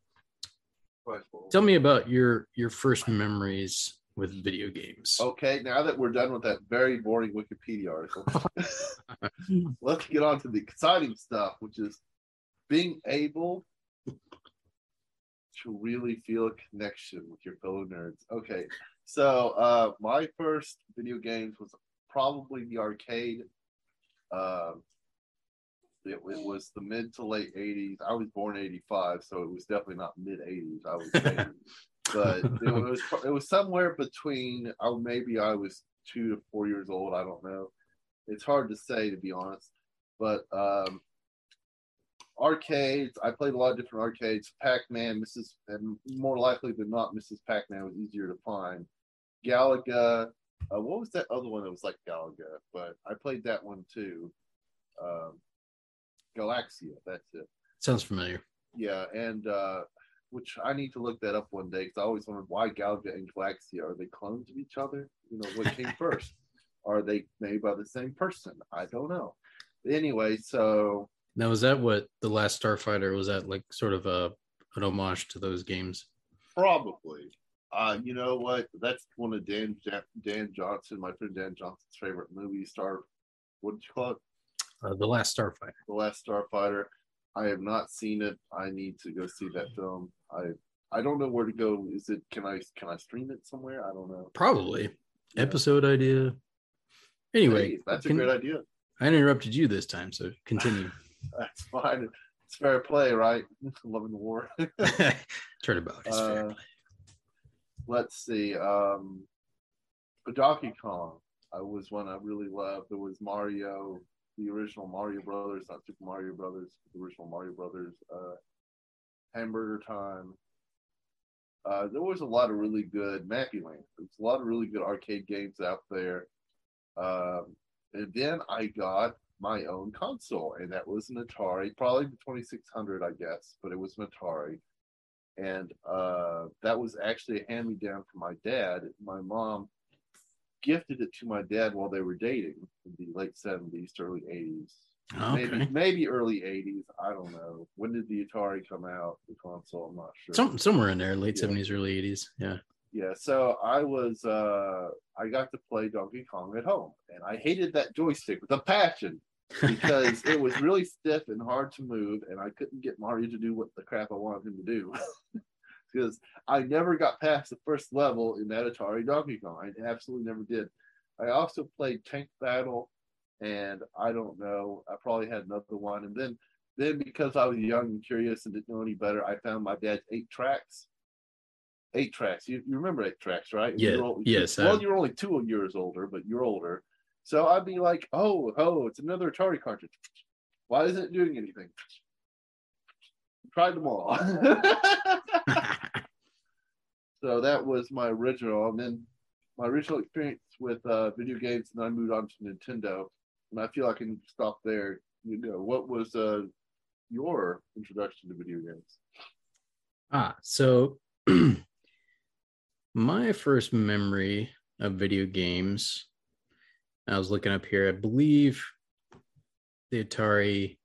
tell me about your your first memories with video games. Okay, now that we're done with that very boring Wikipedia article, let's get on to the exciting stuff, which is being able to really feel a connection with your fellow nerds. Okay, so uh, my first video games was probably the arcade. Um it, it was the mid to late 80s. I was born 85, so it was definitely not mid 80s. I say, but it was it was somewhere between. Oh, maybe I was two to four years old. I don't know. It's hard to say to be honest, but um, arcades. I played a lot of different arcades. Pac-Man, Mrs. and more likely than not, Mrs. Pac-Man was easier to find. Galaga. Uh, what was that other one that was like Galaga? But I played that one too. Um, Galaxia. That's it. Sounds familiar. Yeah, and uh, which I need to look that up one day because I always wondered why Galaga and Galaxia are they clones of each other? You know, what came first? Are they made by the same person? I don't know. Anyway, so Now, is that what the last Starfighter was? That like sort of a an homage to those games? probably, uh, you know what? That's one of Dan Dan Johnson, my friend Dan Johnson's favorite movie. Star, what did you call it? Uh, the last Starfighter. The Last Starfighter. I have not seen it. I need to go see that film. I I don't know where to go. Is it can I can I stream it somewhere? I don't know. Probably Yeah. episode idea. Anyway, Hey, that's a great idea. I interrupted you this time, so continue. That's fine. It's fair play, right? Loving the war. Turnabout is fair Uh, play. Let's see. Um, Donkey Kong. I was one I really loved. There was Mario, the original Mario Brothers, not Super Mario Brothers, the original Mario Brothers. Uh, Hamburger Time. Uh, there was a lot of really good Mappy Land. There's a lot of really good arcade games out there. Um, and then I got my own console, and that was an Atari, probably the 2600, I guess, but it was an Atari. And uh, that was actually a hand me down from my dad. My mom gifted it to my dad while they were dating in the late 70s to early 80s. Maybe maybe early 80s. I don't know. When did the Atari come out? The console? I'm not sure. Some somewhere in there, late Yeah. seventies, early eighties. Yeah. Yeah, so I was uh I got to play Donkey Kong at home and I hated that joystick with a passion because it was really stiff and hard to move and I couldn't get Mario to do what the crap I wanted him to do. because I never got past the first level in that Atari Donkey Kong. I absolutely never did. I also played Tank Battle and I don't know, I probably had another one and then then because I was young and curious and didn't know any better, I found my dad's eight tracks eight tracks. You, you remember eight tracks, right? Yeah, You're yes, Well, you're only two years older, but you're older. So I'd be like, oh, oh, it's another Atari cartridge. Why isn't it doing anything? Tried them all. so that was my original. And then my original experience with uh, video games, and I moved on to Nintendo. And I feel I can stop there. You know, what was uh, your introduction to video games? Ah, so my first memory of video games, I was looking up here. I believe the Atari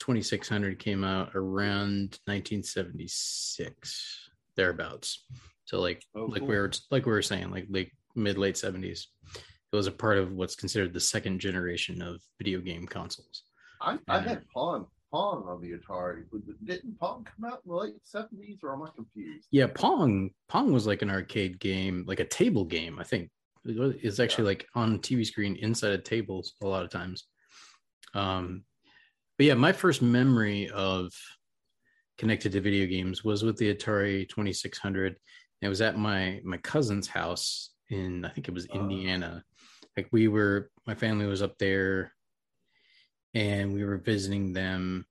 2600 came out around 1976, thereabouts. So like Oh, like cool. we were like we were saying, like like mid late 70s. It was a part of what's considered the second generation of video game consoles. I, I had Pong Pong on the Atari. Didn't Pong come out in the late seventies, or am I confused? Yeah, Pong. Pong was like an arcade game, like a table game. I think It was- it's actually like on TV screen inside of tables a lot of times. Um, but yeah, my first memory of connected to video games was with the Atari Twenty Six Hundred. It was at my my cousin's house in I think it was Ah. Indiana. Like we were, my family was up there, and we were visiting them.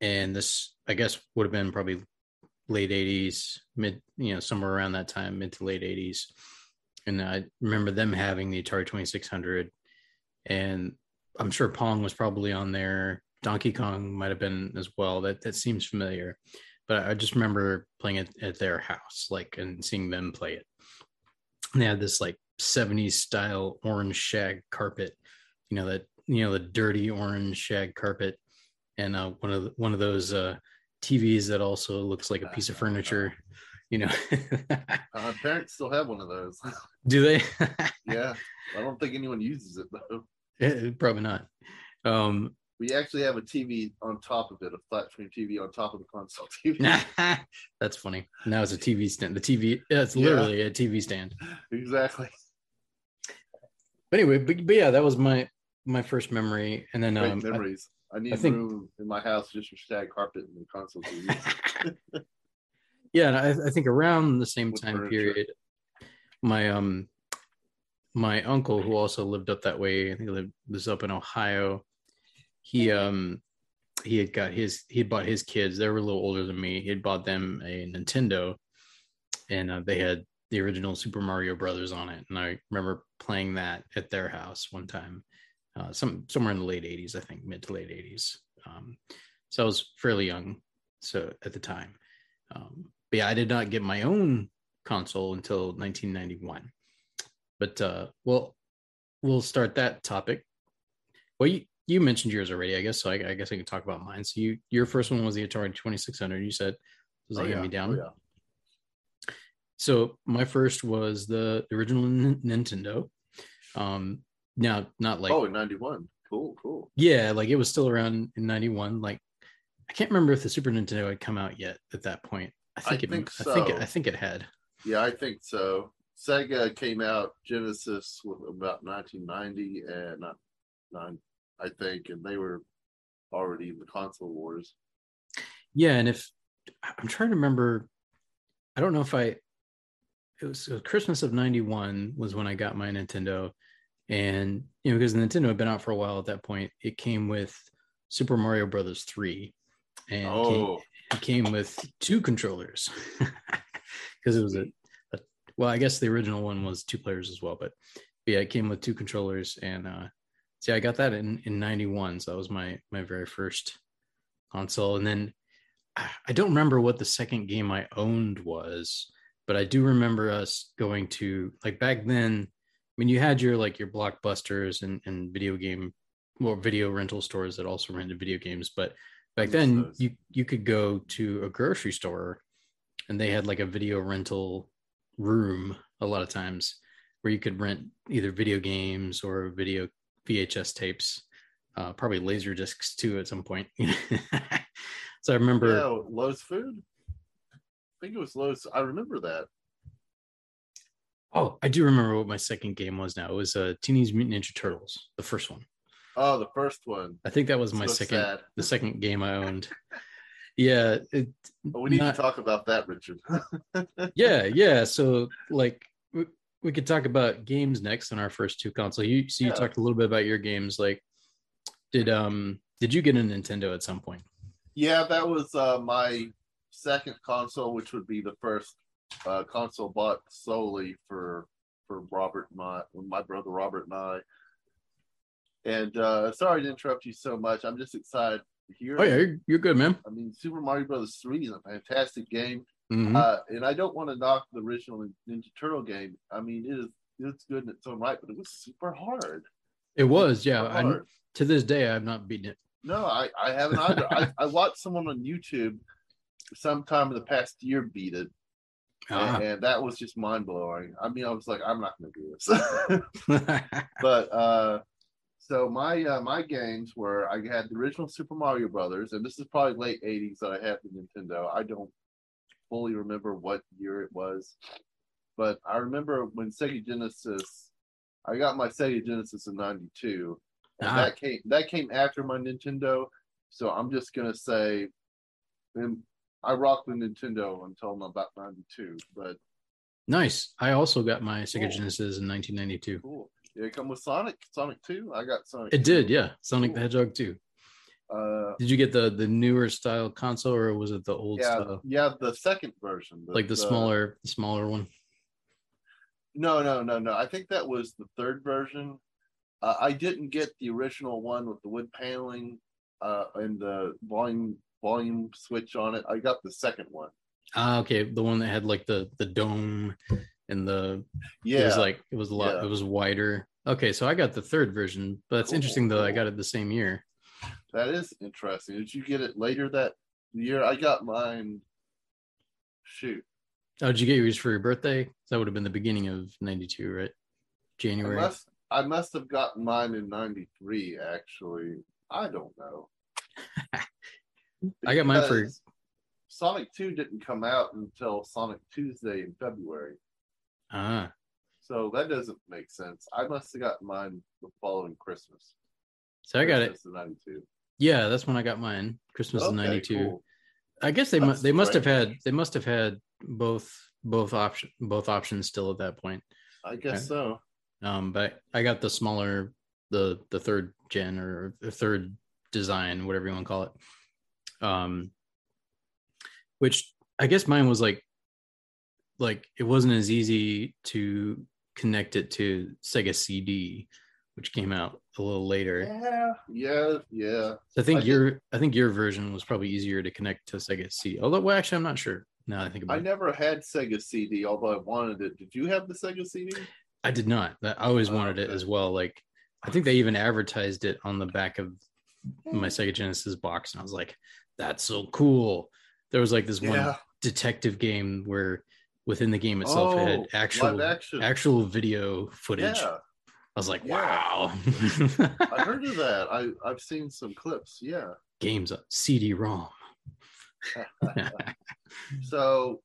And this, I guess, would have been probably late 80s mid you know somewhere around that time mid to late 80s and i remember them having the atari 2600 and i'm sure pong was probably on there. Donkey kong might have been as well. That that seems familiar. But i just remember playing it at their house like and seeing them play it. And they had this like 70s style orange shag carpet you know that you know the dirty orange shag carpet and uh, one of the, one of those uh TVs that also looks like a piece of furniture, you know. Uh, parents still have one of those. Do they? yeah, I don't think anyone uses it though. Eh, Probably not. Um, We actually have a TV on top of it, a flat screen TV on top of the console TV. that's funny. Now it's a TV stand. The TV, yeah, it's Yeah. literally a TV stand. exactly. But anyway, but, but yeah, that was my my first memory, and then Great um, I- memories. I, need think- room in my house just for stag carpet and the console TV. yeah, and I, I think around the same With time furniture. period, my um my uncle, who also lived up that way, I think he lived was up in Ohio. He um he had got his he had bought his kids. They were a little older than me. He had bought them a Nintendo, and uh, they had the original Super Mario Brothers on it. And I remember playing that at their house one time, uh, some somewhere in the late '80s, I think, mid to late '80s. Um, so I was fairly young, so at the time. Um, but yeah, I did not get my own console until 1991. But uh, well, we'll start that topic. Well, you, you mentioned yours already, I guess. So I, I guess I can talk about mine. So you, your first one was the Atari 2600. You said it was Oh, yeah. hand me down. Oh, yeah. So my first was the original N- Nintendo. Um, now not like oh, 91. Cool, cool. yeah, like it was still around in '91. Like I can't remember if the Super Nintendo had come out yet at that point. I think it. think I think. It, so. I think it had. Yeah, I think so. Sega came out Genesis with about 1990 and not nine, I think, and they were already in the console wars. Yeah, and if I'm trying to remember, I don't know if I. It was Christmas of '91 was when I got my Nintendo, and you know because the Nintendo had been out for a while at that point, it came with Super Mario Brothers three, and it came, oh, it came with two controllers. Because it was a, a well i guess the original one was two players as well but yeah it came with two controllers and uh see i got that in in 91 so that was my my very first console. And then i don't remember what the second game i owned was but i do remember us going to like back then when you had your like your blockbusters and and video game well video rental stores that also rented video games but back then you you could go to a grocery store and they had like a video rental room a lot of times where you could rent either video games or video VHS tapes, uh, probably laser discs too at some point. so I remember, yeah, Lowe's Food. I think it was Lowe's. I remember that. oh, I do remember what my second game was now. It was uh, Teenage Mutant Ninja Turtles, the first one. Oh, the first one. I think that was my So second, sad. the second game I owned. yeah, it, Oh, we need not- to talk about that, Richard. yeah yeah so like we, we could talk about games next on our first two console you so you Yeah. talked a little bit about your games like did um did you get a nintendo at some point yeah, that was uh, my second console, which would be the first uh, console bought solely for for Robert and my my brother Robert and I. And uh, sorry to interrupt you so much. I'm just excited to hear. oh yeah you're, you're good man I mean, Super Mario Brothers Three is a fantastic game. Mhm. Uh, and I don't want to knock the original Ninja Turtle game. I mean, it is it's good in its own right, but it was super hard. it was yeah I, to this day i've not beaten it No, I, I haven't either. I, I watched someone on YouTube sometime in the past year beat it, Ah. and, that was just mind blowing. I mean, I was like, I'm not going to do this. but uh, so my uh, my games were I had the original Super Mario Brothers, and this is probably late '80s that I had the Nintendo. I don't fully remember what year it was, but I remember when Sega Genesis. I got my Sega Genesis in '92, and Ah. that came that came after my Nintendo. So I'm just gonna say, I rocked the Nintendo until I'm about '92. But nice i also got my sega Cool. genesis in 1992 cool. Did it come with Sonic? Sonic Two? I got Sonic. it 2. did yeah sonic the hedgehog too Uh, did you get the the newer style console or was it the old yeah, style yeah, the second version, like the smaller the smaller one No, no, no, no. I think that was the third version. Uh, I didn't get the original one with the wood paneling uh, and the volume volume switch on it. I got the second one. Ah, okay, the one that had like the the dome and the Yeah, it was like it was a lot Yeah. it was wider. Okay, so I got the third version, but it's Cool, interesting though. I got it the same year. that is interesting. Did you get it later that year? I got mine. Shoot, Oh, did you get yours for your birthday? That would have been the beginning of '92, right? I January. must I must have gotten mine in '93. Actually, I don't know. I got mine for- Sonic Two didn't come out until Sonic Tuesday in February. Ah, So that doesn't make sense. I must have gotten mine the following Christmas. so I got it. Christmas of 92. Yeah, that's when I got mine. Christmas of Okay, '92. cool. I guess they mu- they must have had they must have had both both option both options still at that point. I guess so. Um, but I got the smaller, the the third gen or the third design, whatever you want to call it. Um, which I guess mine was like, like it wasn't as easy to connect it to Sega CD, which came out a little later. Yeah, yeah, yeah. So I think I did- your I think your version was probably easier to connect to Sega CD. Although, well, actually, I'm not sure. Now I think about I it, never had Sega CD, although I wanted it. Did you have the Sega CD? I did not. I always Oh, wanted it as well. Like, I think they even advertised it on the back of my Sega Genesis box, and I was like, "That's so cool." There was like this one detective game where within the game itself it Oh, had actual actual video footage. Yeah, I was like, Yeah. "Wow!" I heard of that. I I've seen some clips. Yeah. Games on CD-ROM. So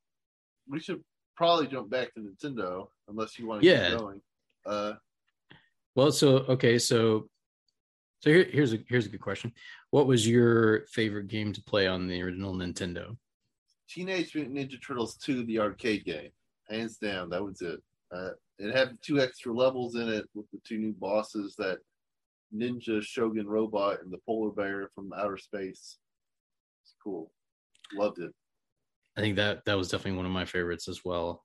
we should probably jump back to Nintendo unless you want to Yeah. keep going. Uh, Well, so okay, so so here, here's a here's a good question. What was your favorite game to play on the original Nintendo? Teenage Mutant Ninja Turtles 2, the arcade game. Hands down, that was it. Uh, it had two extra levels in it with the two new bosses that Ninja Shogun Robot and the Polar Bear from outer space. It's cool. Loved it. I think that that was definitely one of my favorites as well.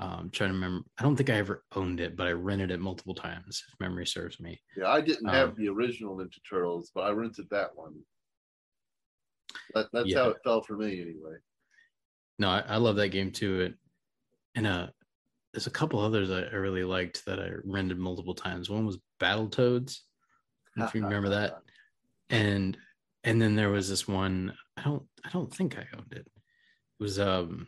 Um, trying to remember, I don't think I ever owned it, but I rented it multiple times, if memory serves me. Yeah, I didn't have Um, the original Ninja Turtles, but I rented that one. That, that's Yeah. how it felt for me, anyway. No, I, I love that game too. It and uh, there's a couple others I, I really liked that I rented multiple times. One was Battletoads, if you remember that. and and then there was this one i don't i don't think i owned it it was um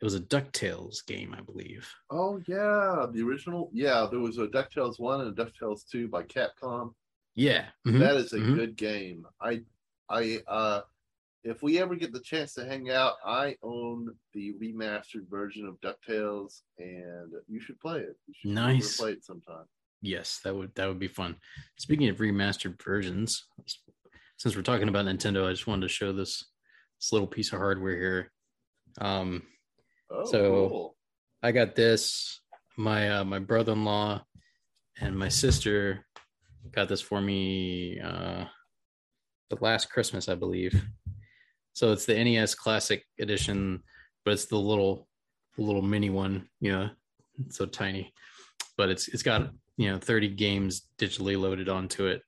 it was a ducktales game i believe Oh yeah, the original. Yeah, there was a Ducktales one and a Ducktales two by Capcom. yeah mhm, That is a mhm. good game. I, I, uh, if we ever get the chance to hang out, I own the remastered version of Ducktales, and you should play it. You should come over and Nice. Play it sometime. yes that would that would be fun speaking of remastered versions since we're talking about nintendo i just wanted to show this this little piece of hardware here um Oh, So- cool. I got this. My uh, my brother in law and my sister got this for me uh, the last Christmas, I believe. So it's the NES Classic Edition, but it's the little the little mini one. You know, it's so tiny, but it's it's got you know 30 games digitally loaded onto it.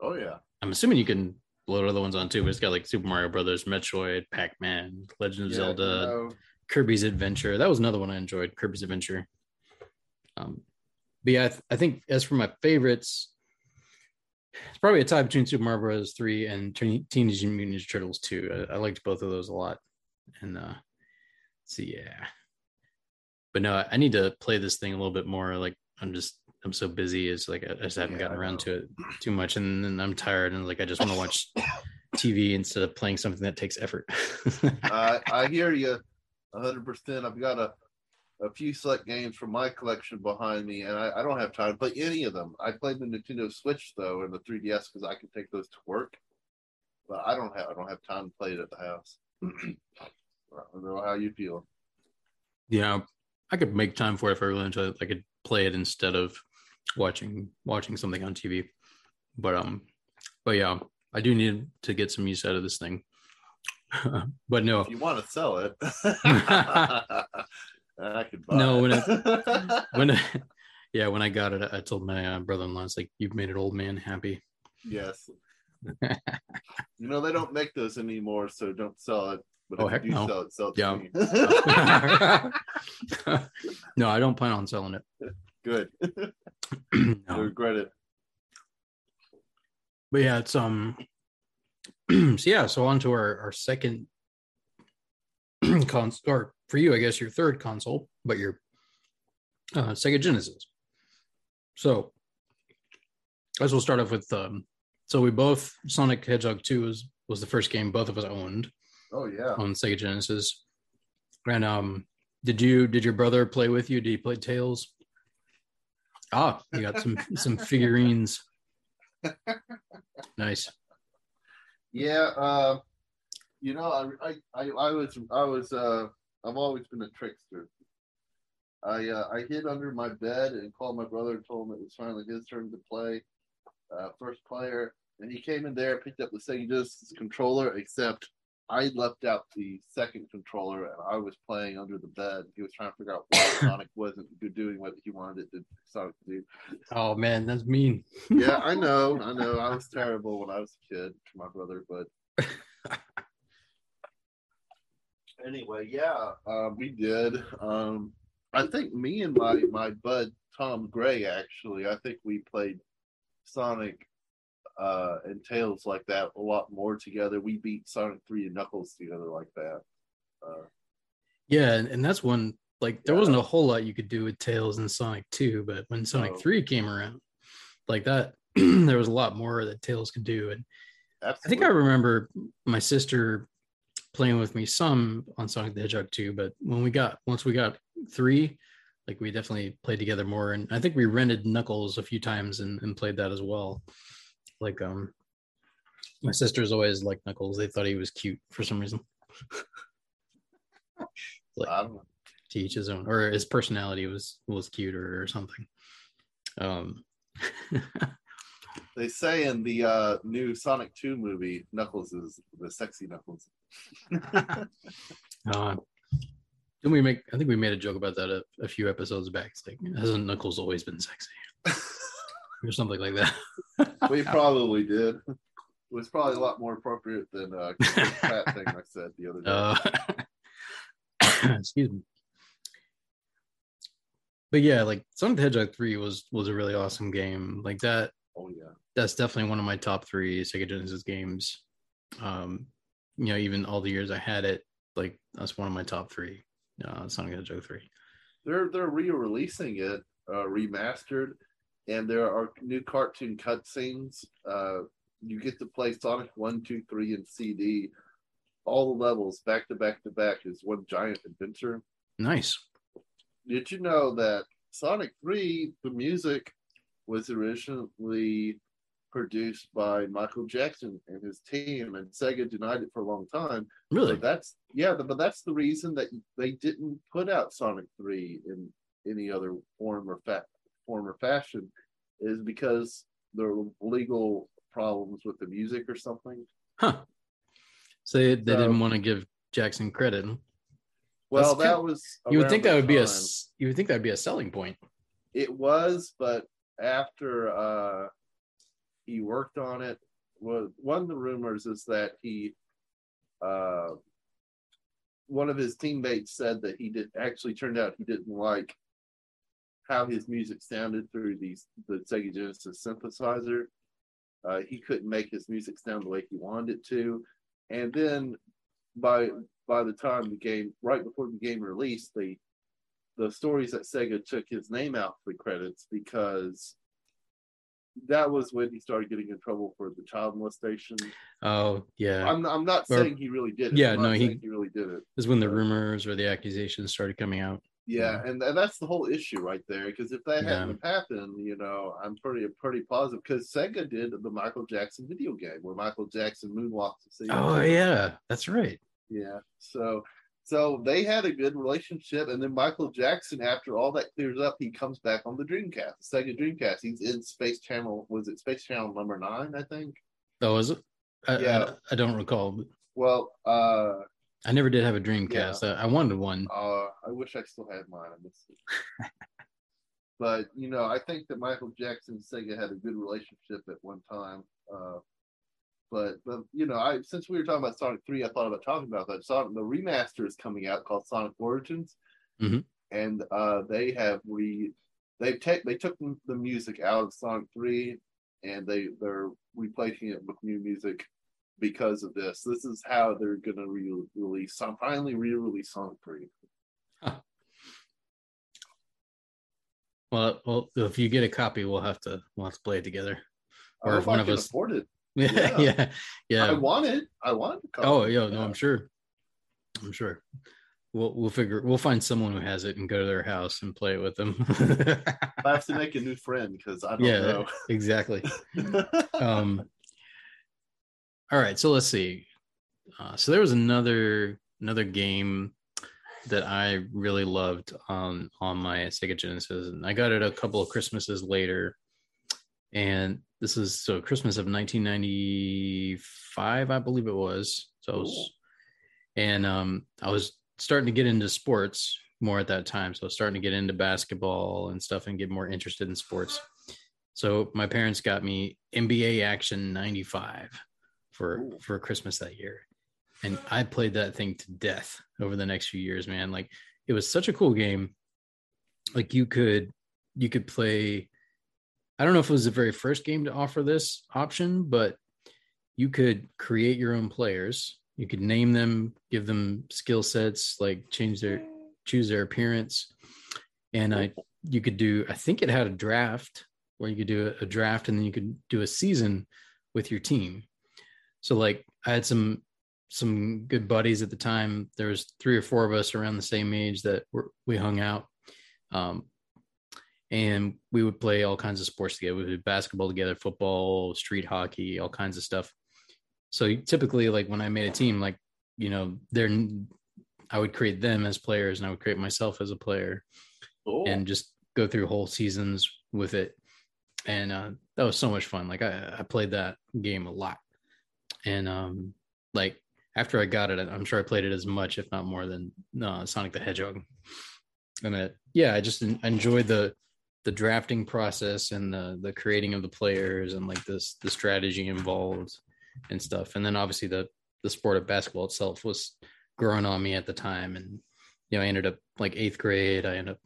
Oh yeah. I'm assuming you can load other ones on too, but it's got like Super Mario Brothers, Metroid, Pac Man, Legend of Yeah, Zelda. you know, Kirby's Adventure. That was another one I enjoyed. Kirby's Adventure. Um, but yeah, I, th- I think as for my favorites, it's probably a tie between Super Mario Bros. Three and Teen- Teenage Mutant Ninja Turtles Two. I, I liked both of those a lot. And uh, so yeah, but no, I- I need to play this thing a little bit more. Like I'm just I'm so busy. It's like I I just haven't Yeah, gotten around to it too much, and then I'm tired and like I just want to watch TV instead of playing something that takes effort. I, I hear you, hundred percent. I've got a a few select games from my collection behind me, and I, I don't have time to play any of them. I played the Nintendo Switch though, and the 3DS because I can take those to work. But I don't have I don't have time to play it at the house. I don't know how you feel. yeah i could make time for it if i really enjoy it i could play it instead of watching watching something on tv but um but yeah i do need to get some use out of this thing but no If you want to sell it, I could buy No, it. when it- when yeah when i got it i told my uh, brother-in-law it's like you've made an old man happy yes. you know they don't make those anymore, so don't sell it. But Oh, if heck you do no. sell it, sell it Yeah. to me. no i don't plan on selling it Good. I regret it. but yeah it's um so yeah so on to our our second console or for you i guess your third console but your uh sega genesis. So I guess we'll start off with um so we both sonic hedgehog 2 was was the first game both of us owned Oh yeah. on sega genesis. And um did you did your brother play with you? Did he play tails ah you got some some figurines. Nice Yeah, uh, you know, I, I, I, was, I was, uh, I've always been a trickster. I uh, I hid under my bed and called my brother and told him it was finally his turn to play. Uh, first player, and he came in there, picked up the Sega Genesis controller, except I left out the second controller and I was playing under the bed. He was trying to figure out why Sonic wasn't doing what he wanted it to Sonic to do. Oh man, that's mean. Yeah, I know, I know. I was terrible when I was a kid to my brother, but anyway, yeah, uh, we did. Um, I think me and my my bud Tom Gray actually, I think we played Sonic uh, and Tails like that a lot more together. We beat Sonic Three and Knuckles together like that. Uh, Yeah, and, and that's one like there Yeah. wasn't a whole lot you could do with Tails and Sonic 2, but when Sonic No. 3 came around, like that, there was a lot more that Tails could do. And I think I remember my sister playing with me some on Sonic the Hedgehog 2, but when we got once we got three, like we definitely played together more. And I think we rented Knuckles a few times and, and played that as well. Like um my sisters always liked Knuckles. They thought he was cute for some reason. like I to each his own or his personality was was cuter or something um They say in the uh, new Sonic Two movie, Knuckles is the sexy Knuckles. uh didn't we make i think we made a joke about that a, a few episodes back it's like hasn't knuckles always been sexy or something like that we probably did. It was probably a lot more appropriate than uh, cat thing I said the other day. uh excuse me but yeah like sonic the hedgehog 3 was was a really awesome game like that oh yeah. that's definitely one of my top three Sega Genesis games. Um, you know, even all the years I had it, like that's one of my top three. Uh, Sonic the Hedgehog three. They're they're re-releasing it uh, remastered, and there are new cartoon cutscenes. Uh, you get to play Sonic One, Two, Three, and CD. All the levels back to back to back is one giant adventure. Nice. Did you know that Sonic Three, the music, was originally produced by Michael Jackson and his team, and Sega denied it for a long time. Really? So that's yeah, but that's the reason that they didn't put out Sonic Three in any other form or fa- form or fashion, is because there were legal problems with the music or something. Huh. So they, they So- didn't want to give Jackson credit. Well, That's that kind- was You would think that would be a you would think that would be a selling point. It was, but after uh, he worked on it, one of the rumors is that he, uh, one of his teammates said that he did actually turned out he didn't like how his music sounded through these the Sega Genesis synthesizer. Uh, he couldn't make his music sound the way he wanted it to, and then by by the time the game, right before the game released, they the stories that Sega took his name out for the credits because that was when he started getting in trouble for the child molestation. Oh yeah, I'm I'm not Or- saying he really did it. Yeah, no, he- he really did it. is when the rumors or the accusations started coming out. Yeah, and, and that's the whole issue right there. Because if that Yeah. hadn't happened, you know, I'm pretty pretty positive. Because Sega did the Michael Jackson video game where Michael Jackson moonwalks. Oh yeah, that's right. Yeah. So so they had a good relationship, and then Michael Jackson, after all that clears up, he comes back on the Dreamcast, the Sega Dreamcast. He's in Space Channel. Was it Space Channel number nine? I think. Oh, was it? I, Yeah. I, I don't recall. Well, uh, I never did have a Dreamcast. I, I wanted one. uh, I wish I still had mine. I missed it. but you know, I think that Michael Jackson and Sega had a good relationship at one time. Uh, but but you know, I since we were talking about Sonic Three, I thought about talking about that. Sonic the remaster is coming out called Sonic Origins, Mhm. and uh, they have re they take they took the music out of Sonic Three, and they they're replacing it with new music because of this. This is how they're gonna re-release, finally re-release Sonic Three. Well, well, if you get a copy, we'll have to we'll have to play it together. Or if one I of can us- afford it. Yeah, Yeah. yeah, yeah. I want it. I want it. oh, yeah. No, I'm sure. I'm sure. We'll we'll figure. We'll find someone who has it and go to their house and play it with them. I have to make a new friend because I don't yeah, know. exactly. um all right so let's see uh, so there was another another game that I really loved on on my Sega Genesis, and I got it a couple of Christmases later. And this is so Christmas of 1995, I believe it was. So, I was, and um, I was starting to get into sports more at that time. So, I was starting to get into basketball and stuff, and get more interested in sports. So, my parents got me NBA Action 95 for Ooh. for Christmas that year, and I played that thing to death over the next few years. Man, like it was such a cool game. Like you could you could play. I don't know if it was the very first game to offer this option, but you could create your own players. You could name them, give them skill sets, like change their choose their appearance, and uh, I you could do. I think it had a draft where you could do a, a draft, and then you could do a season with your team. So like I had some some good buddies at the time. There was three or four of us around the same age that were, we hung out, um, and we would play all kinds of sports together. We would do basketball together, football, street hockey, all kinds of stuff. So typically, like when I made a team, like you know, they're I would create them as players, and I would create myself as a player, Cool. and just go through whole seasons with it. And uh, that was so much fun. Like I, I played that game a lot, and um, like after I got it, I'm sure I played it as much, if not more, than uh, Sonic the Hedgehog. And it, yeah, I just enjoyed the the drafting process and the the creating of the players and like this the strategy involved and stuff. And then obviously the the sport of basketball itself was growing on me at the time. And you know, I ended up like eighth grade. I ended up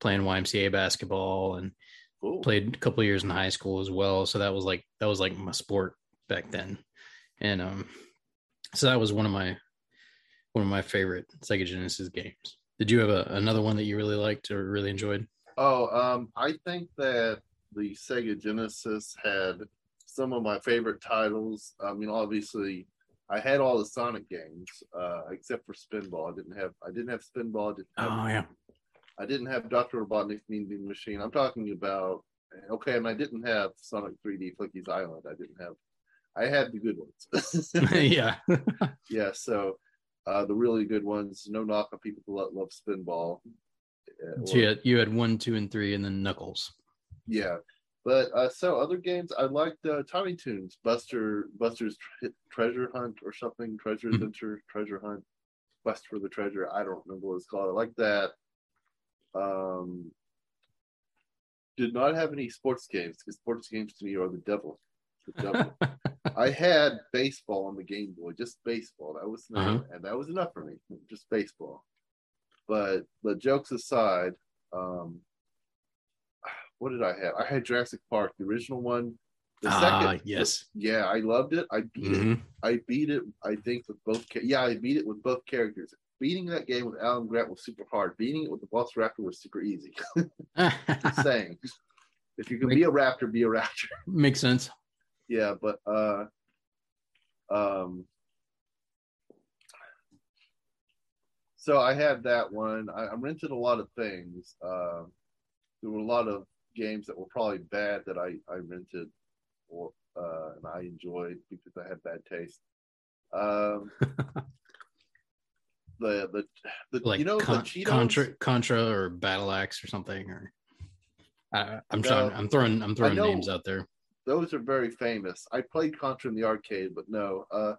playing YMCA basketball and cool. played a couple of years in high school as well. So that was like that was like my sport back then. And um so that was one of my one of my favorite Sega Genesis games. Did you have a, another one that you really liked or really enjoyed? Oh, um, I think that the Sega Genesis had some of my favorite titles. I mean, obviously, I had all the Sonic games uh, except for Spinball. I didn't have I didn't have Spinball. I didn't have, Oh yeah. I didn't have Doctor Robotnik's Mean Bean Machine. I'm talking about okay, and I didn't have Sonic 3D Flicky's Island. I didn't have. I had the good ones. yeah. yeah, so uh, the really good ones. No knock on people who love, Spinball. Uh, so you had, you had one, two, and three, and then Knuckles. Yeah, but uh, so other games I liked uh, Tiny Toons, Buster, Buster's tre- Treasure Hunt or something, Treasure Mhm. Adventure, Treasure Hunt, Quest for the Treasure. I don't remember what it's called. I like that. Um, did not have any sports games because sports games to me are the devil. The. I had baseball on the Game Boy, just baseball. That was Uh-huh. and that was enough for me, just baseball. But the jokes aside, um, what did I have? I had Jurassic Park, the original one. The Ah, yes. yeah, I loved it. I beat it. Mhm. I beat it. I think with both. Yeah, I beat it with both characters. Beating that game with Alan Grant was super hard. Beating it with the Boss Raptor was super easy. Just saying, if you can be a raptor, be a raptor. Makes sense. Yeah but uh um so i had that one i, I rented a lot of things uh, there were a lot of games that were probably bad that i i rented or uh and i enjoyed because i had bad taste um the the, the like you know Con- the Cheetos? Contra, Contra, or Battle Axe or something, or I, I'm No. trying. I'm throwing. I'm throwing names out there. Those are very famous i played contra in the arcade but no uh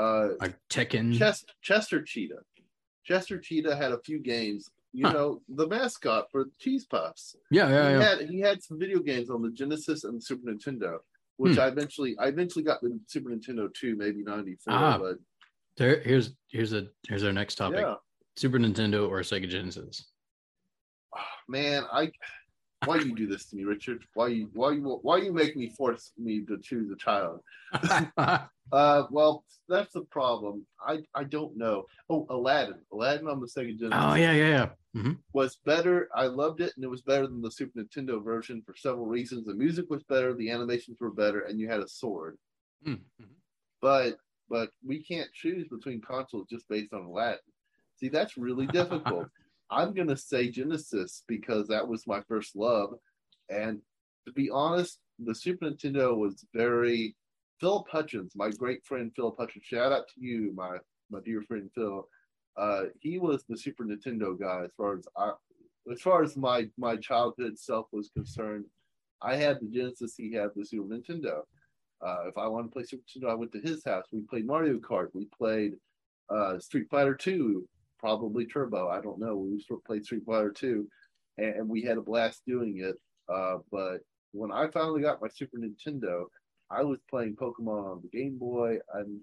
uh Like Tekken. Chester, Chester Cheetah. Chester Cheetah had a few games. You Huh. know, the mascot for Cheese Puffs. yeah, yeah, he yeah. had he had some video games on the Genesis and the Super Nintendo, which Hmm. I eventually I eventually got the Super Nintendo too, maybe ninety four. Ah, but There, here's here's a here's our next topic: yeah, Super Nintendo or Sega Genesis. man, I why do you do this to me, Richard? Why you why you why you make me force me to choose a child? Uh, well, that's the problem. I I don't know. Oh, Aladdin, Aladdin on the Sega Genesis. oh yeah, yeah, yeah. hmm was better. I loved it, and it was better than the Super Nintendo version for several reasons. The music was better, the animations were better, and you had a sword. Mm-hmm. But but we can't choose between consoles just based on Aladdin. See, that's really difficult. I'm gonna say Genesis because that was my first love, and to be honest, the Super Nintendo was very Philip Hutchins, my great friend Philip Hutchins. Shout out to you, my my dear friend Phil. uh, he was the Super Nintendo guy as far as I, as far as my my childhood self was concerned. I had the Genesis, he had the Super Nintendo. Uh, if I wanted to play Super Nintendo, I went to his house. We played Mario Kart. We played uh, Street Fighter Two, probably Turbo. I don't know. We used to play Street Fighter Two, and, and we had a blast doing it. Uh, but when I finally got my Super Nintendo, I was playing Pokemon on the Game Boy, and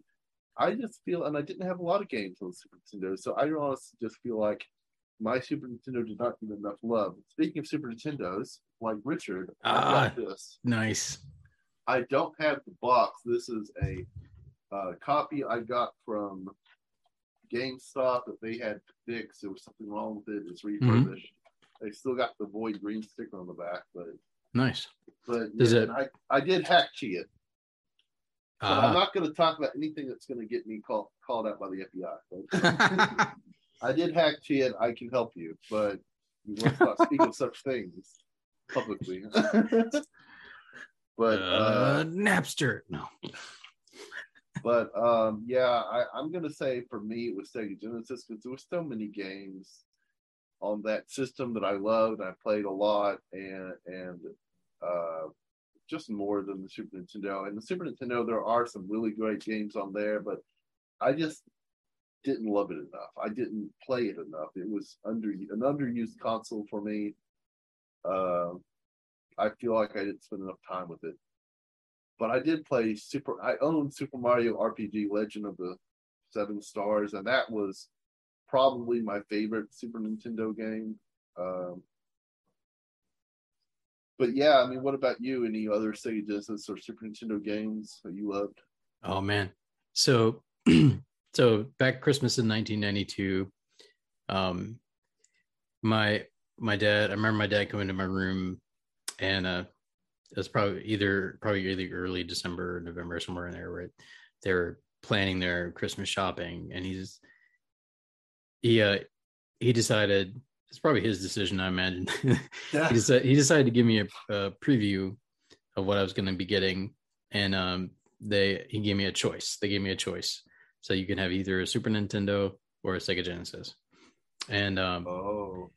I just feel, and I didn't have a lot of games on the Super Nintendo, so I honestly just feel like my Super Nintendo did not get enough love. Speaking of Super Nintendos, like Richard, I got this. Nice. I don't have the box. This is a uh, copy I got from GameStop that they had fixed. There was something wrong with it. It's Mm-hmm. refurbished. They still got the void green sticker on the back, but Nice. but Does yeah, it- I I did hack cheat it. But I'm Ah. not going to talk about anything that's going to get me called called out by the FBI. I did hack cheat. I can help you, but you must not speak of such things publicly. but uh, uh, Napster. No. But um, yeah, I, I'm gonna say for me it was Sega Genesis because there were so many games on that system that I loved. I played a lot and and uh, just more than the Super Nintendo. And the Super Nintendo, there are some really great games on there, but I just didn't love it enough. I didn't play it enough. It was under an underused console for me. Uh, I feel like I didn't spend enough time with it but I did play Super. I owned Super Mario RPG Legend of the Seven Stars, and that was probably my favorite Super Nintendo game. Um, but yeah, I mean, what about you? Any other Sega Genesis or Super Nintendo games that you loved? Oh man. So so back Christmas in 1992, um my my dad, I remember my dad coming to my room and uh was probably either probably either early December or November, somewhere in there where they were planning their Christmas shopping and he's he uh he decided it's probably his decision, I imagine. Yeah. he, decided, he decided to give me a, a preview of what I was going to be getting, and um, they he gave me a choice. They gave me a choice, so you can have either a Super Nintendo or a Sega Genesis. And um, Oh,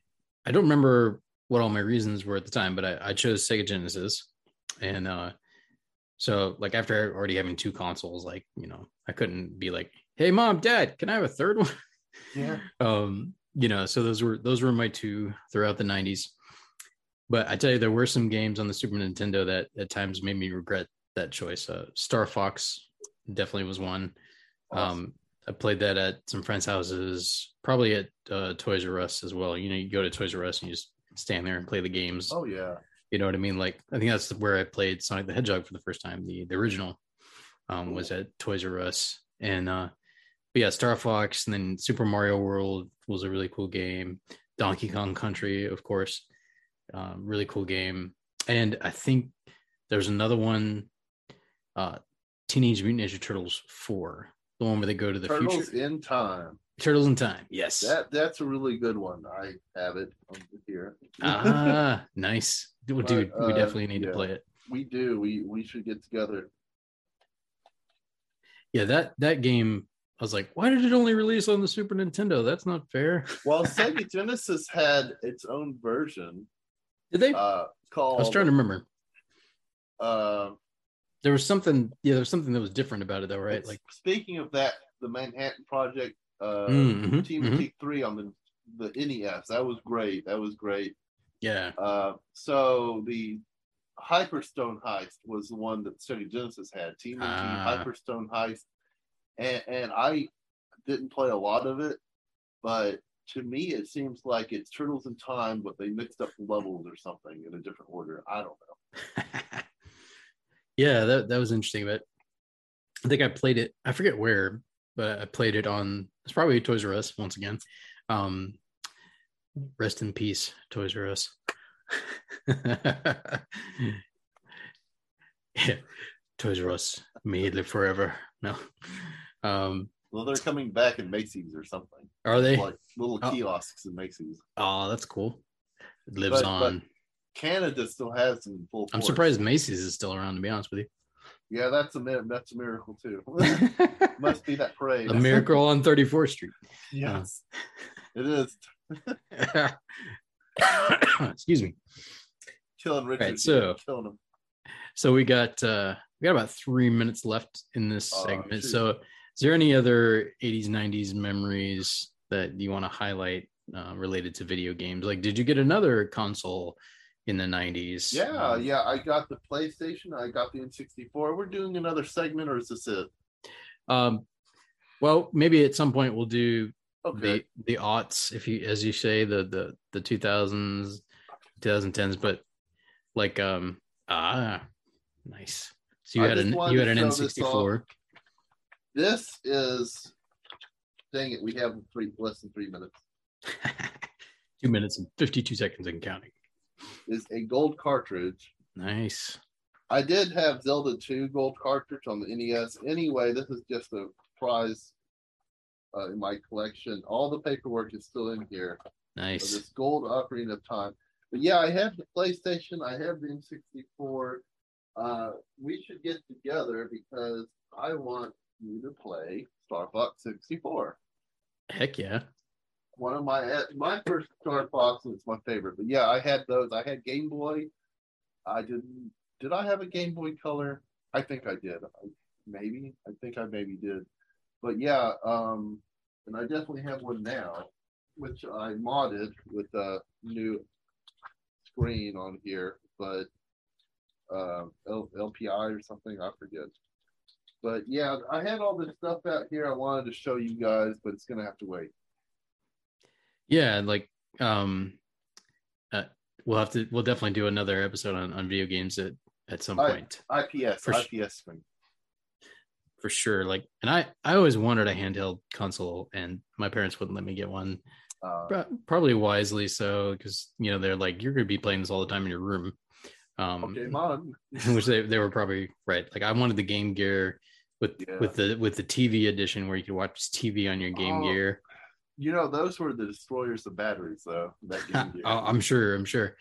I don't remember what all my reasons were at the time, but I, I chose Sega Genesis, and uh, so like after already having two consoles, like you know, I couldn't be like, "Hey, mom, dad, can I have a third one?" yeah. um you know so those were those were my two throughout the 90s but i tell you there were some games on the super nintendo that at times made me regret that choice uh star fox definitely was one Awesome. um i played that at some friends houses probably at uh, toys r us as well you know you go to toys r us and you just stand there and play the games Oh yeah. You know what i mean? Like i think that's where i played sonic the hedgehog for the first time the the original um was at toys r us. And uh but yeah star fox and then super mario world was a really cool game. Donkey kong country of course um, really cool game. And i think there's another one uh teenage mutant ninja turtles 4 the one where they go to the future. Turtles future. in Time. turtles in time. Yes. That that's a really good one. I have it here. ah nice dude we uh, definitely need yeah. to play it we do. We we should get together. yeah that that game i was like why did it only release on the super nintendo that's not fair Well, Sega Genesis had its own version did they uh, called. i was trying to remember Uh, there was something yeah there was something that was different about it though right like speaking of that, the Manhattan Project, uh, Mhm, Team mhm. T three on the the NES. That was great. That was great. Yeah Uh, so the Hyperstone Heist was the one that Sega Genesis had. Team Team Ah. Hyperstone Heist, and and I didn't play a lot of it, but to me it seems like it's Turtles in Time, but they mixed up the levels or something in a different order. I don't know. yeah that, that was interesting but i think i played it i forget where but i played it on it's probably toys r us once again um rest in peace toys r us yeah toys r us may it live forever no um Well, they're coming back in Macy's or something. are they Like little Oh. kiosks in Macy's. oh that's cool it lives But- but on Canada still has some full. i'm force. surprised macy's is still around to be honest with you Yeah, that's a that's a miracle too. Must be that parade. a miracle on 34th Street. yes, it is. Excuse me. Killing Richard. Right, so- killing him. So we got uh we got about three minutes left in this Oh, segment. So is there any other 80s, 90s memories that you want to highlight uh, related to video games? Like did you get another console in the 90s? Yeah, Um, yeah. I got the PlayStation. I got the N64. We're doing another segment, or is this it? Um well maybe at some point we'll do Okay. the the aughts if you as you say the the the 2000s 2010s but like um ah nice so you I had an you had an show n64 This is. Dang it! We have three less than three minutes. two minutes and 52 seconds and counting Is a gold cartridge. nice I did have Zelda 2 gold cartridge on the NES. Anyway, this is just a prize uh, in my collection. All the paperwork is still in here. nice this gold Ocarina of Time. But yeah, I have the PlayStation. I have the N64. Uh, we should get together because I want you to play Star Fox 64. heck yeah One of my my first Star Fox was my favorite. But yeah, I had those. I had Game Boy. I didn't. Did I have a Game Boy Color? I think I did. I, maybe. I think I maybe did. But yeah, um, and I definitely have one now, which I modded with a new screen on here, but uh, L- LPI or something, I forget. But yeah, I had all this stuff out here I wanted to show you guys, but it's gonna have to wait. yeah like um uh, we'll have to we'll definitely do another episode on, on video games at at some I- point IPS, For IPS screen. For sure like and i i always wanted a handheld console and my parents wouldn't let me get one Uh, probably wisely so because you know they're like you're gonna be playing this all the time in your room um okay, Mon. which they, they were probably right like i wanted the game gear with Yeah. with the with the tv edition where you could watch tv on your game Oh, gear You know, those were the destroyers of batteries, though. That game gear. Oh, i'm sure i'm sure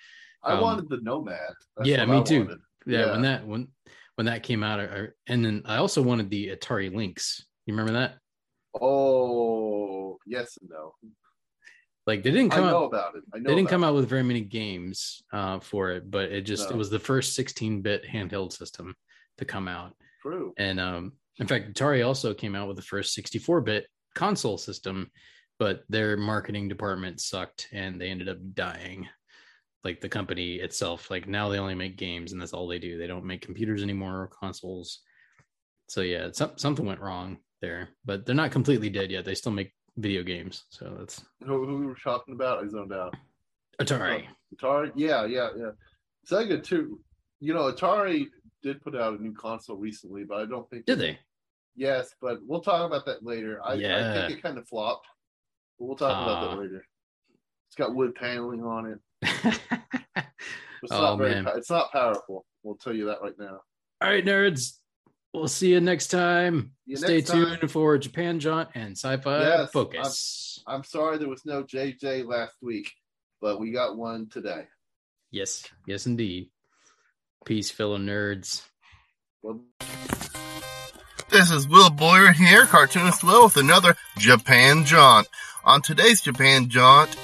I um, wanted the Nomad. That's yeah, me I too. wanted. yeah, when that when when that came out I, I- and then i also wanted the atari lynx you remember that Oh, yes and no. like they didn't I come know out about it. I know they didn't come it. out with very many games uh for it but it just it was the first 16-bit handheld system to come out True. And um, in fact, Atari also came out with the first 64 bit console system, but their marketing department sucked and they ended up dying. Like the company itself, like now they only make games and that's all they do. They don't make computers anymore or consoles. So yeah, some, something went wrong there, but they're not completely dead yet. They still make video games. So that's Who, who we were talking about? I zoned out. Atari. Atari. Yeah, yeah, yeah. Sega too. You know, Atari did put out a new console recently, but I don't think Did they? Yes, but we'll talk about that later. I, I think it kind of flopped. But we'll talk about Ah. that later. It's got wood paneling on it. It's Oh, not very man. it's not powerful. We'll tell you that right now. All right, nerds. We'll see you next time. You Stay next time. tuned for Japan Jaunt and Sci-Fi Yes, Focus. I'm sorry there was no JJ last week, but we got one today. Yes, yes, indeed. Peace, fellow nerds. This is Will Boyer here, Cartoonist Will, with another Japan Jaunt. On today's Japan Jaunt,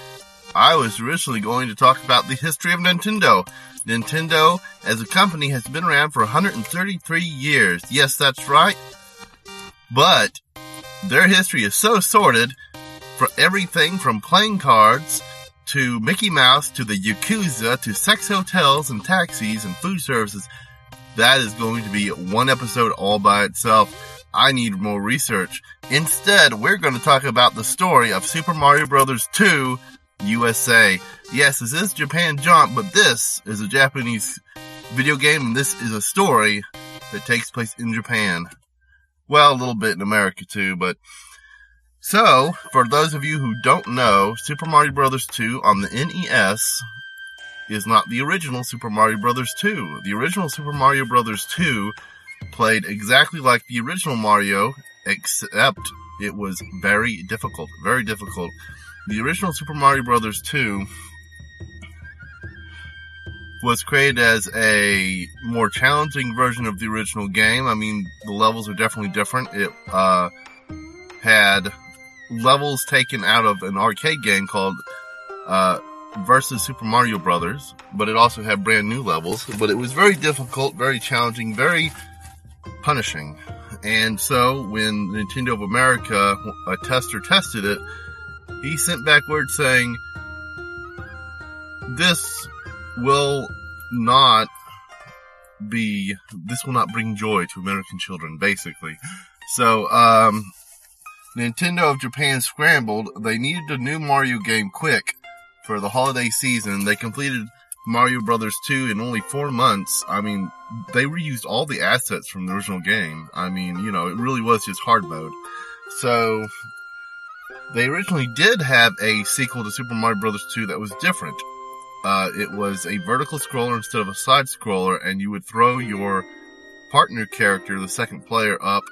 I was originally going to talk about the history of Nintendo. Nintendo, as a company, has been around for 133 years. Yes, that's right. But their history is so sordid for everything from playing cards to Mickey Mouse to the Yakuza to sex hotels and taxis and food services that is going to be one episode all by itself. I need more research. Instead, we're going to talk about the story of Super Mario Bros. 2 USA. Yes, this is Japan Jaunt, but this is a Japanese video game and this is a story that takes place in Japan. Well, a little bit in America too, but so, for those of you who don't know, Super Mario Bros. 2 on the NES is not the original Super Mario Bros. 2. The original Super Mario Bros. 2 played exactly like the original Mario, except it was very difficult. Very difficult. The original Super Mario Brothers 2 was created as a more challenging version of the original game. I mean, the levels are definitely different. It uh, had levels taken out of an arcade game called uh, versus Super Mario Brothers, but it also had brand new levels. But it was very difficult, very challenging, very punishing. And so when Nintendo of America, a tester tested it, he sent back word saying, this will not be, this will not bring joy to American children, basically. So, um, Nintendo of Japan scrambled. They needed a new Mario game quick for the holiday season. They completed Mario Brothers 2 in only four months. I mean, they reused all the assets from the original game. I mean, you know, it really was just hard mode. So, they originally did have a sequel to Super Mario Brothers 2 that was different. Uh, it was a vertical scroller instead of a side scroller, and you would throw your partner character, the second player, up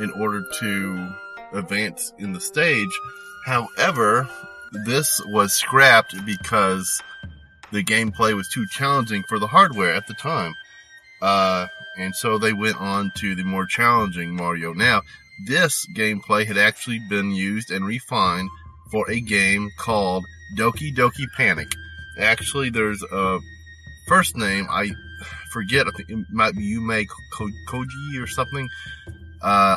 in order to advance in the stage. However, this was scrapped because the gameplay was too challenging for the hardware at the time. Uh, and so they went on to the more challenging Mario. Now, this gameplay had actually been used and refined for a game called Doki Doki Panic. Actually, there's a first name, I forget, I think it might be Yume Ko- Koji or something. Uh,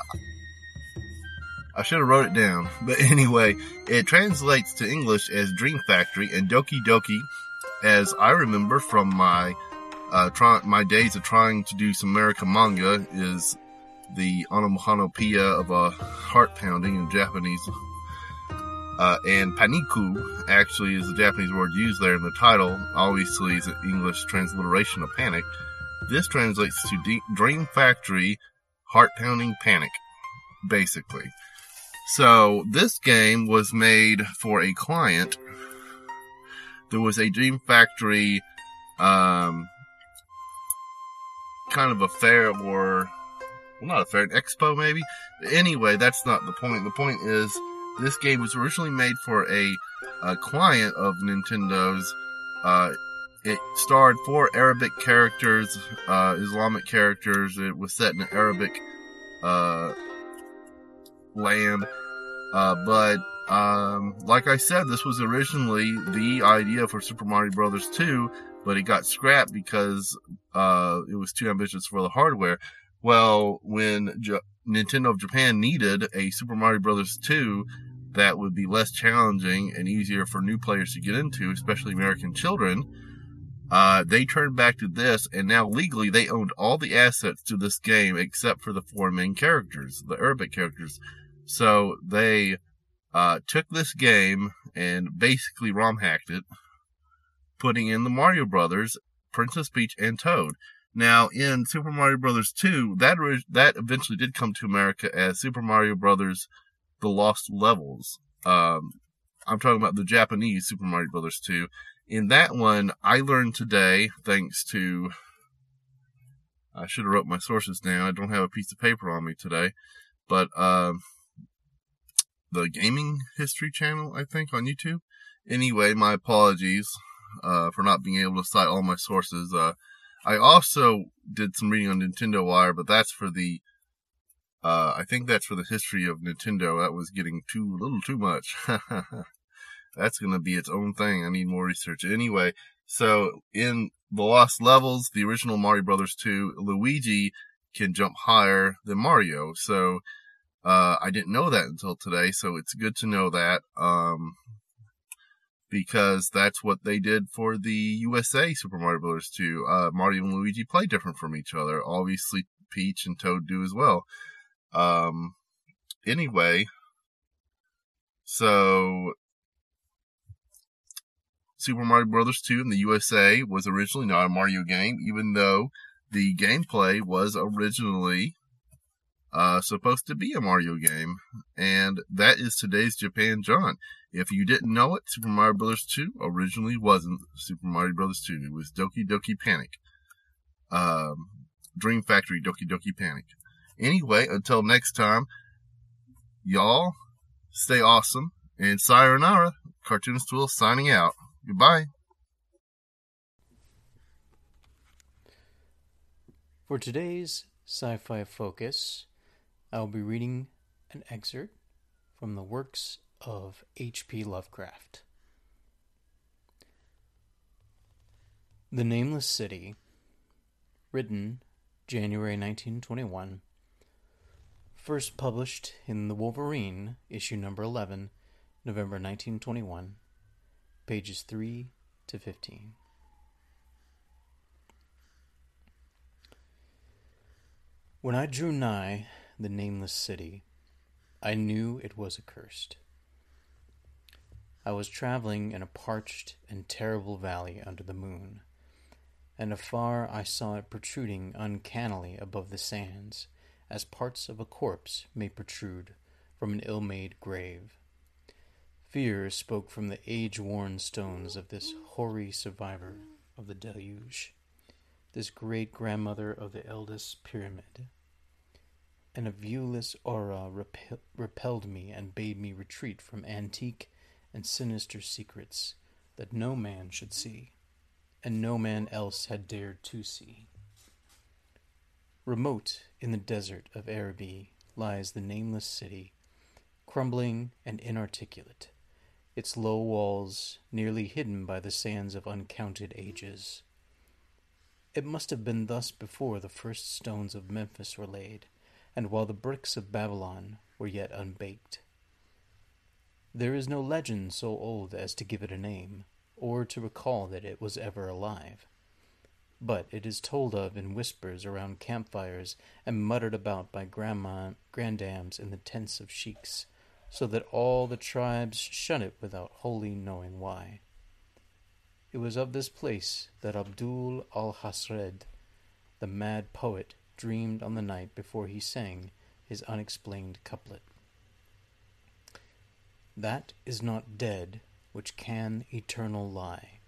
I should have wrote it down. But anyway, it translates to English as Dream Factory and Doki Doki, as I remember from my uh, try, my days of trying to do some American manga, is the onomatopoeia of a heart pounding in Japanese. Uh, and paniku actually is the Japanese word used there in the title. Obviously, is an English transliteration of panic. This translates to D- Dream Factory Heart Pounding Panic, basically. So this game was made for a client. There was a Dream Factory, um, kind of affair fair or, well, not a fair, an expo maybe. Anyway, that's not the point. The point is this game was originally made for a, a client of Nintendo's. Uh, it starred four Arabic characters, uh, Islamic characters. It was set in an Arabic, uh, land. Uh, but, um, like I said, this was originally the idea for Super Mario Brothers 2, but it got scrapped because, uh, it was too ambitious for the hardware. Well, when J- Nintendo of Japan needed a Super Mario Brothers 2 that would be less challenging and easier for new players to get into, especially American children, uh, they turned back to this, and now legally they owned all the assets to this game except for the four main characters, the Arabic characters. So they uh, took this game and basically ROM hacked it, putting in the Mario Brothers, Princess Peach, and Toad. Now, in Super Mario Brothers 2, that orig- that eventually did come to America as Super Mario Brothers: The Lost Levels. Um, I'm talking about the Japanese Super Mario Brothers 2. In that one, I learned today, thanks to I should have wrote my sources down. I don't have a piece of paper on me today, but um, the Gaming History channel, I think, on YouTube. Anyway, my apologies uh, for not being able to cite all my sources. Uh, I also did some reading on Nintendo Wire, but that's for the. Uh, I think that's for the history of Nintendo. That was getting too little too much. that's going to be its own thing. I need more research. Anyway, so in the Lost Levels, the original Mario Brothers 2, Luigi can jump higher than Mario. So uh, I didn't know that until today. So it's good to know that. Um, because that's what they did for the USA Super Mario Bros. 2. Uh, Mario and Luigi play different from each other. Obviously, Peach and Toad do as well. Um, anyway, so Super Mario Bros. 2 in the USA was originally not a Mario game, even though the gameplay was originally uh, supposed to be a Mario game. And that is today's Japan Jaunt. If you didn't know it, Super Mario Bros. 2 originally wasn't Super Mario Bros. 2. It was Doki Doki Panic. Um, Dream Factory Doki Doki Panic. Anyway, until next time, y'all stay awesome. And sayonara, Cartoonist Will signing out. Goodbye. For today's sci fi focus, I'll be reading an excerpt from the works of H.P. Lovecraft. The Nameless City, written January 1921, first published in The Wolverine, issue number 11, November 1921, pages 3 to 15. When I drew nigh the nameless city, I knew it was accursed. I was traveling in a parched and terrible valley under the moon, and afar I saw it protruding uncannily above the sands, as parts of a corpse may protrude from an ill made grave. Fear spoke from the age worn stones of this hoary survivor of the deluge this great grandmother of the eldest pyramid. And a viewless aura repel- repelled me and bade me retreat from antique and sinister secrets that no man should see, and no man else had dared to see. Remote in the desert of Araby lies the nameless city, crumbling and inarticulate, its low walls nearly hidden by the sands of uncounted ages. It must have been thus before the first stones of Memphis were laid, and while the bricks of Babylon were yet unbaked. There is no legend so old as to give it a name, or to recall that it was ever alive. But it is told of in whispers around campfires and muttered about by grandma, grandams in the tents of sheiks, so that all the tribes shun it without wholly knowing why. It was of this place that Abdul Alhazred, the mad poet, dreamed on the night before he sang his unexplained couplet. That is not dead which can eternal lie,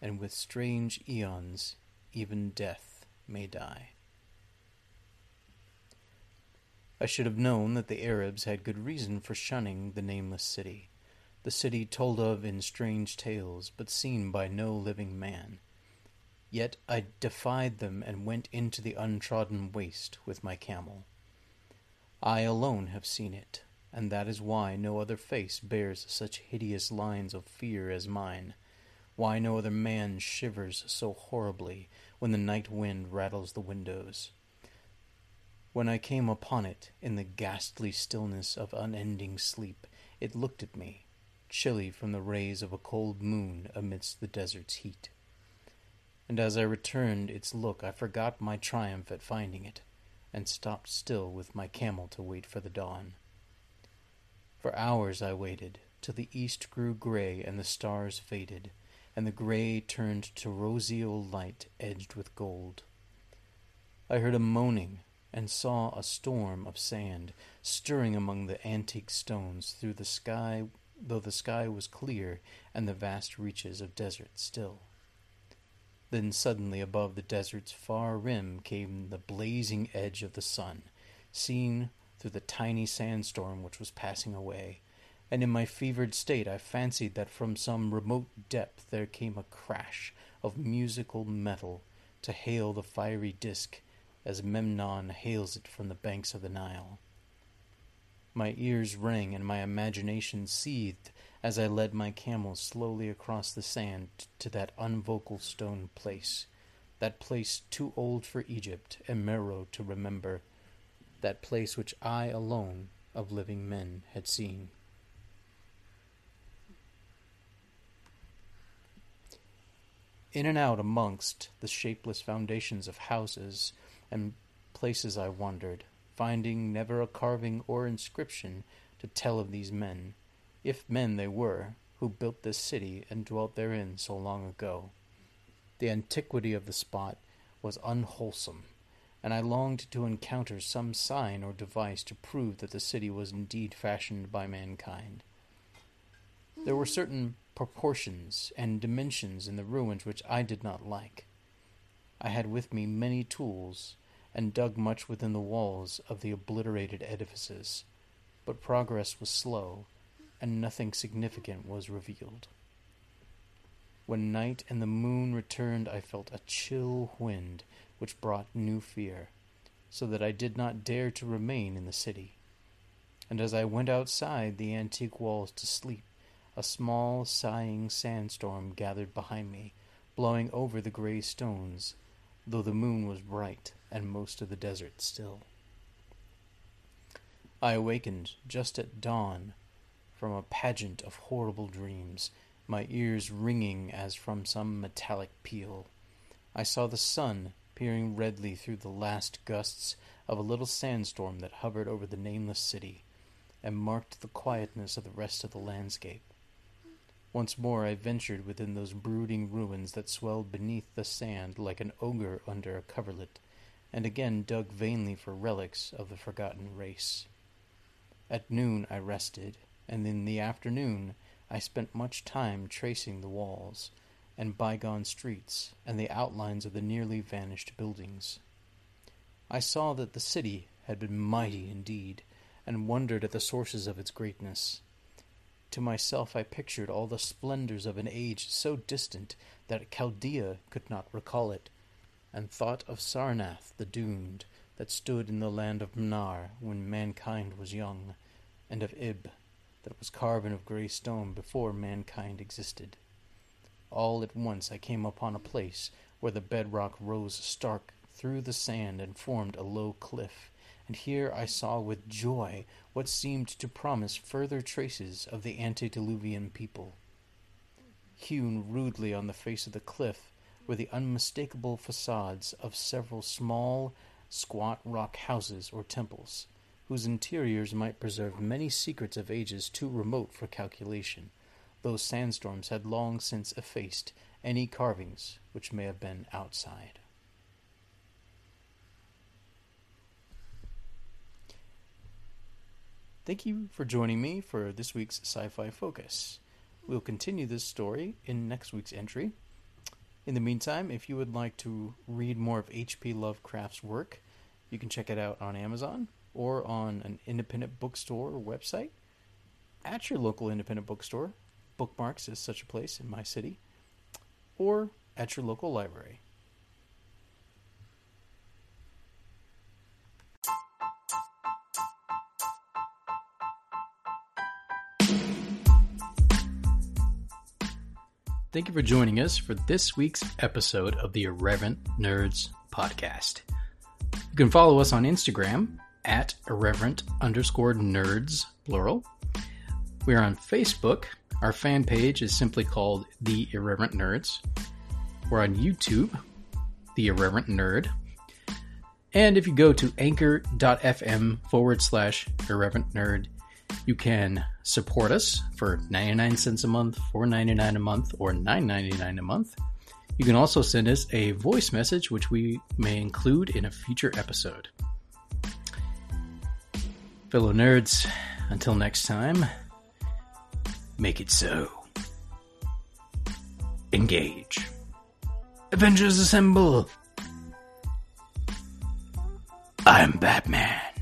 and with strange aeons even death may die. I should have known that the Arabs had good reason for shunning the nameless city the city told of in strange tales, but seen by no living man. Yet I defied them and went into the untrodden waste with my camel. I alone have seen it, and that is why no other face bears such hideous lines of fear as mine, why no other man shivers so horribly when the night wind rattles the windows. When I came upon it in the ghastly stillness of unending sleep, it looked at me, chilly from the rays of a cold moon amidst the desert's heat. And as I returned its look, I forgot my triumph at finding it, and stopped still with my camel to wait for the dawn. For hours I waited, till the east grew gray and the stars faded, and the gray turned to roseal light edged with gold. I heard a moaning and saw a storm of sand stirring among the antique stones through the sky though the sky was clear and the vast reaches of desert still. Then suddenly above the desert's far rim came the blazing edge of the sun, seen through the tiny sandstorm which was passing away, and in my fevered state I fancied that from some remote depth there came a crash of musical metal to hail the fiery disk as Memnon hails it from the banks of the Nile. My ears rang and my imagination seethed as I led my camel slowly across the sand to that unvocal stone place, that place too old for Egypt and Meroe to remember, that place which I alone of living men had seen. In and out amongst the shapeless foundations of houses and places I wandered, finding never a carving or inscription to tell of these men, if men they were, who built this city and dwelt therein so long ago. The antiquity of the spot was unwholesome, and I longed to encounter some sign or device to prove that the city was indeed fashioned by mankind. There were certain proportions and dimensions in the ruins which I did not like. I had with me many tools and dug much within the walls of the obliterated edifices, but progress was slow, and nothing significant was revealed. When night and the moon returned, I felt a chill wind which brought new fear, so that I did not dare to remain in the city. And as I went outside the antique walls to sleep, a small, sighing sandstorm gathered behind me, blowing over the gray stones, though the moon was bright and most of the desert still. I awakened just at dawn from a pageant of horrible dreams, my ears ringing as from some metallic peal. I saw the sun peering redly through the last gusts of a little sandstorm that hovered over the nameless city and marked the quietness of the rest of the landscape. Once more I ventured within those brooding ruins that swelled beneath the sand like an ogre under a coverlet, and again dug vainly for relics of the forgotten race. At noon I rested, and in the afternoon I spent much time tracing the walls and bygone streets and the outlines of the nearly vanished buildings. I saw that the city had been mighty indeed, and wondered at the sources of its greatness. To myself I pictured all the splendors of an age so distant that Chaldea could not recall it, and thought of Sarnath the doomed, that stood in the land of Mnar when mankind was young, and of Ib, that was carven of grey stone before mankind existed. All at once I came upon a place where the bedrock rose stark through the sand and formed a low cliff, and here I saw with joy what seemed to promise further traces of the antediluvian people. Hewn rudely on the face of the cliff were the unmistakable facades of several small, squat rock houses or temples, whose interiors might preserve many secrets of ages too remote for calculation, though sandstorms had long since effaced any carvings which may have been outside. Thank you for joining me for this week's Sci Fi Focus. We'll continue this story in next week's entry. In the meantime, if you would like to read more of H.P. Lovecraft's work, you can check it out on Amazon or on an independent bookstore or website. At your local independent bookstore, Bookmarks is such a place in my city, or at your local library. Thank you for joining us for this week's episode of the Irreverent Nerds podcast. You can follow us on Instagram at irreverent underscore nerds, plural. We are on Facebook. Our fan page is simply called The Irreverent Nerds. We're on YouTube, The Irreverent Nerd. And if you go to anchor.fm forward slash irreverent nerd, you can support us for 99 cents a month, 4.99 a month, or 9.99 a month. You can also send us a voice message, which we may include in a future episode. Fellow nerds, until next time, make it so. Engage. Avengers assemble! I'm Batman.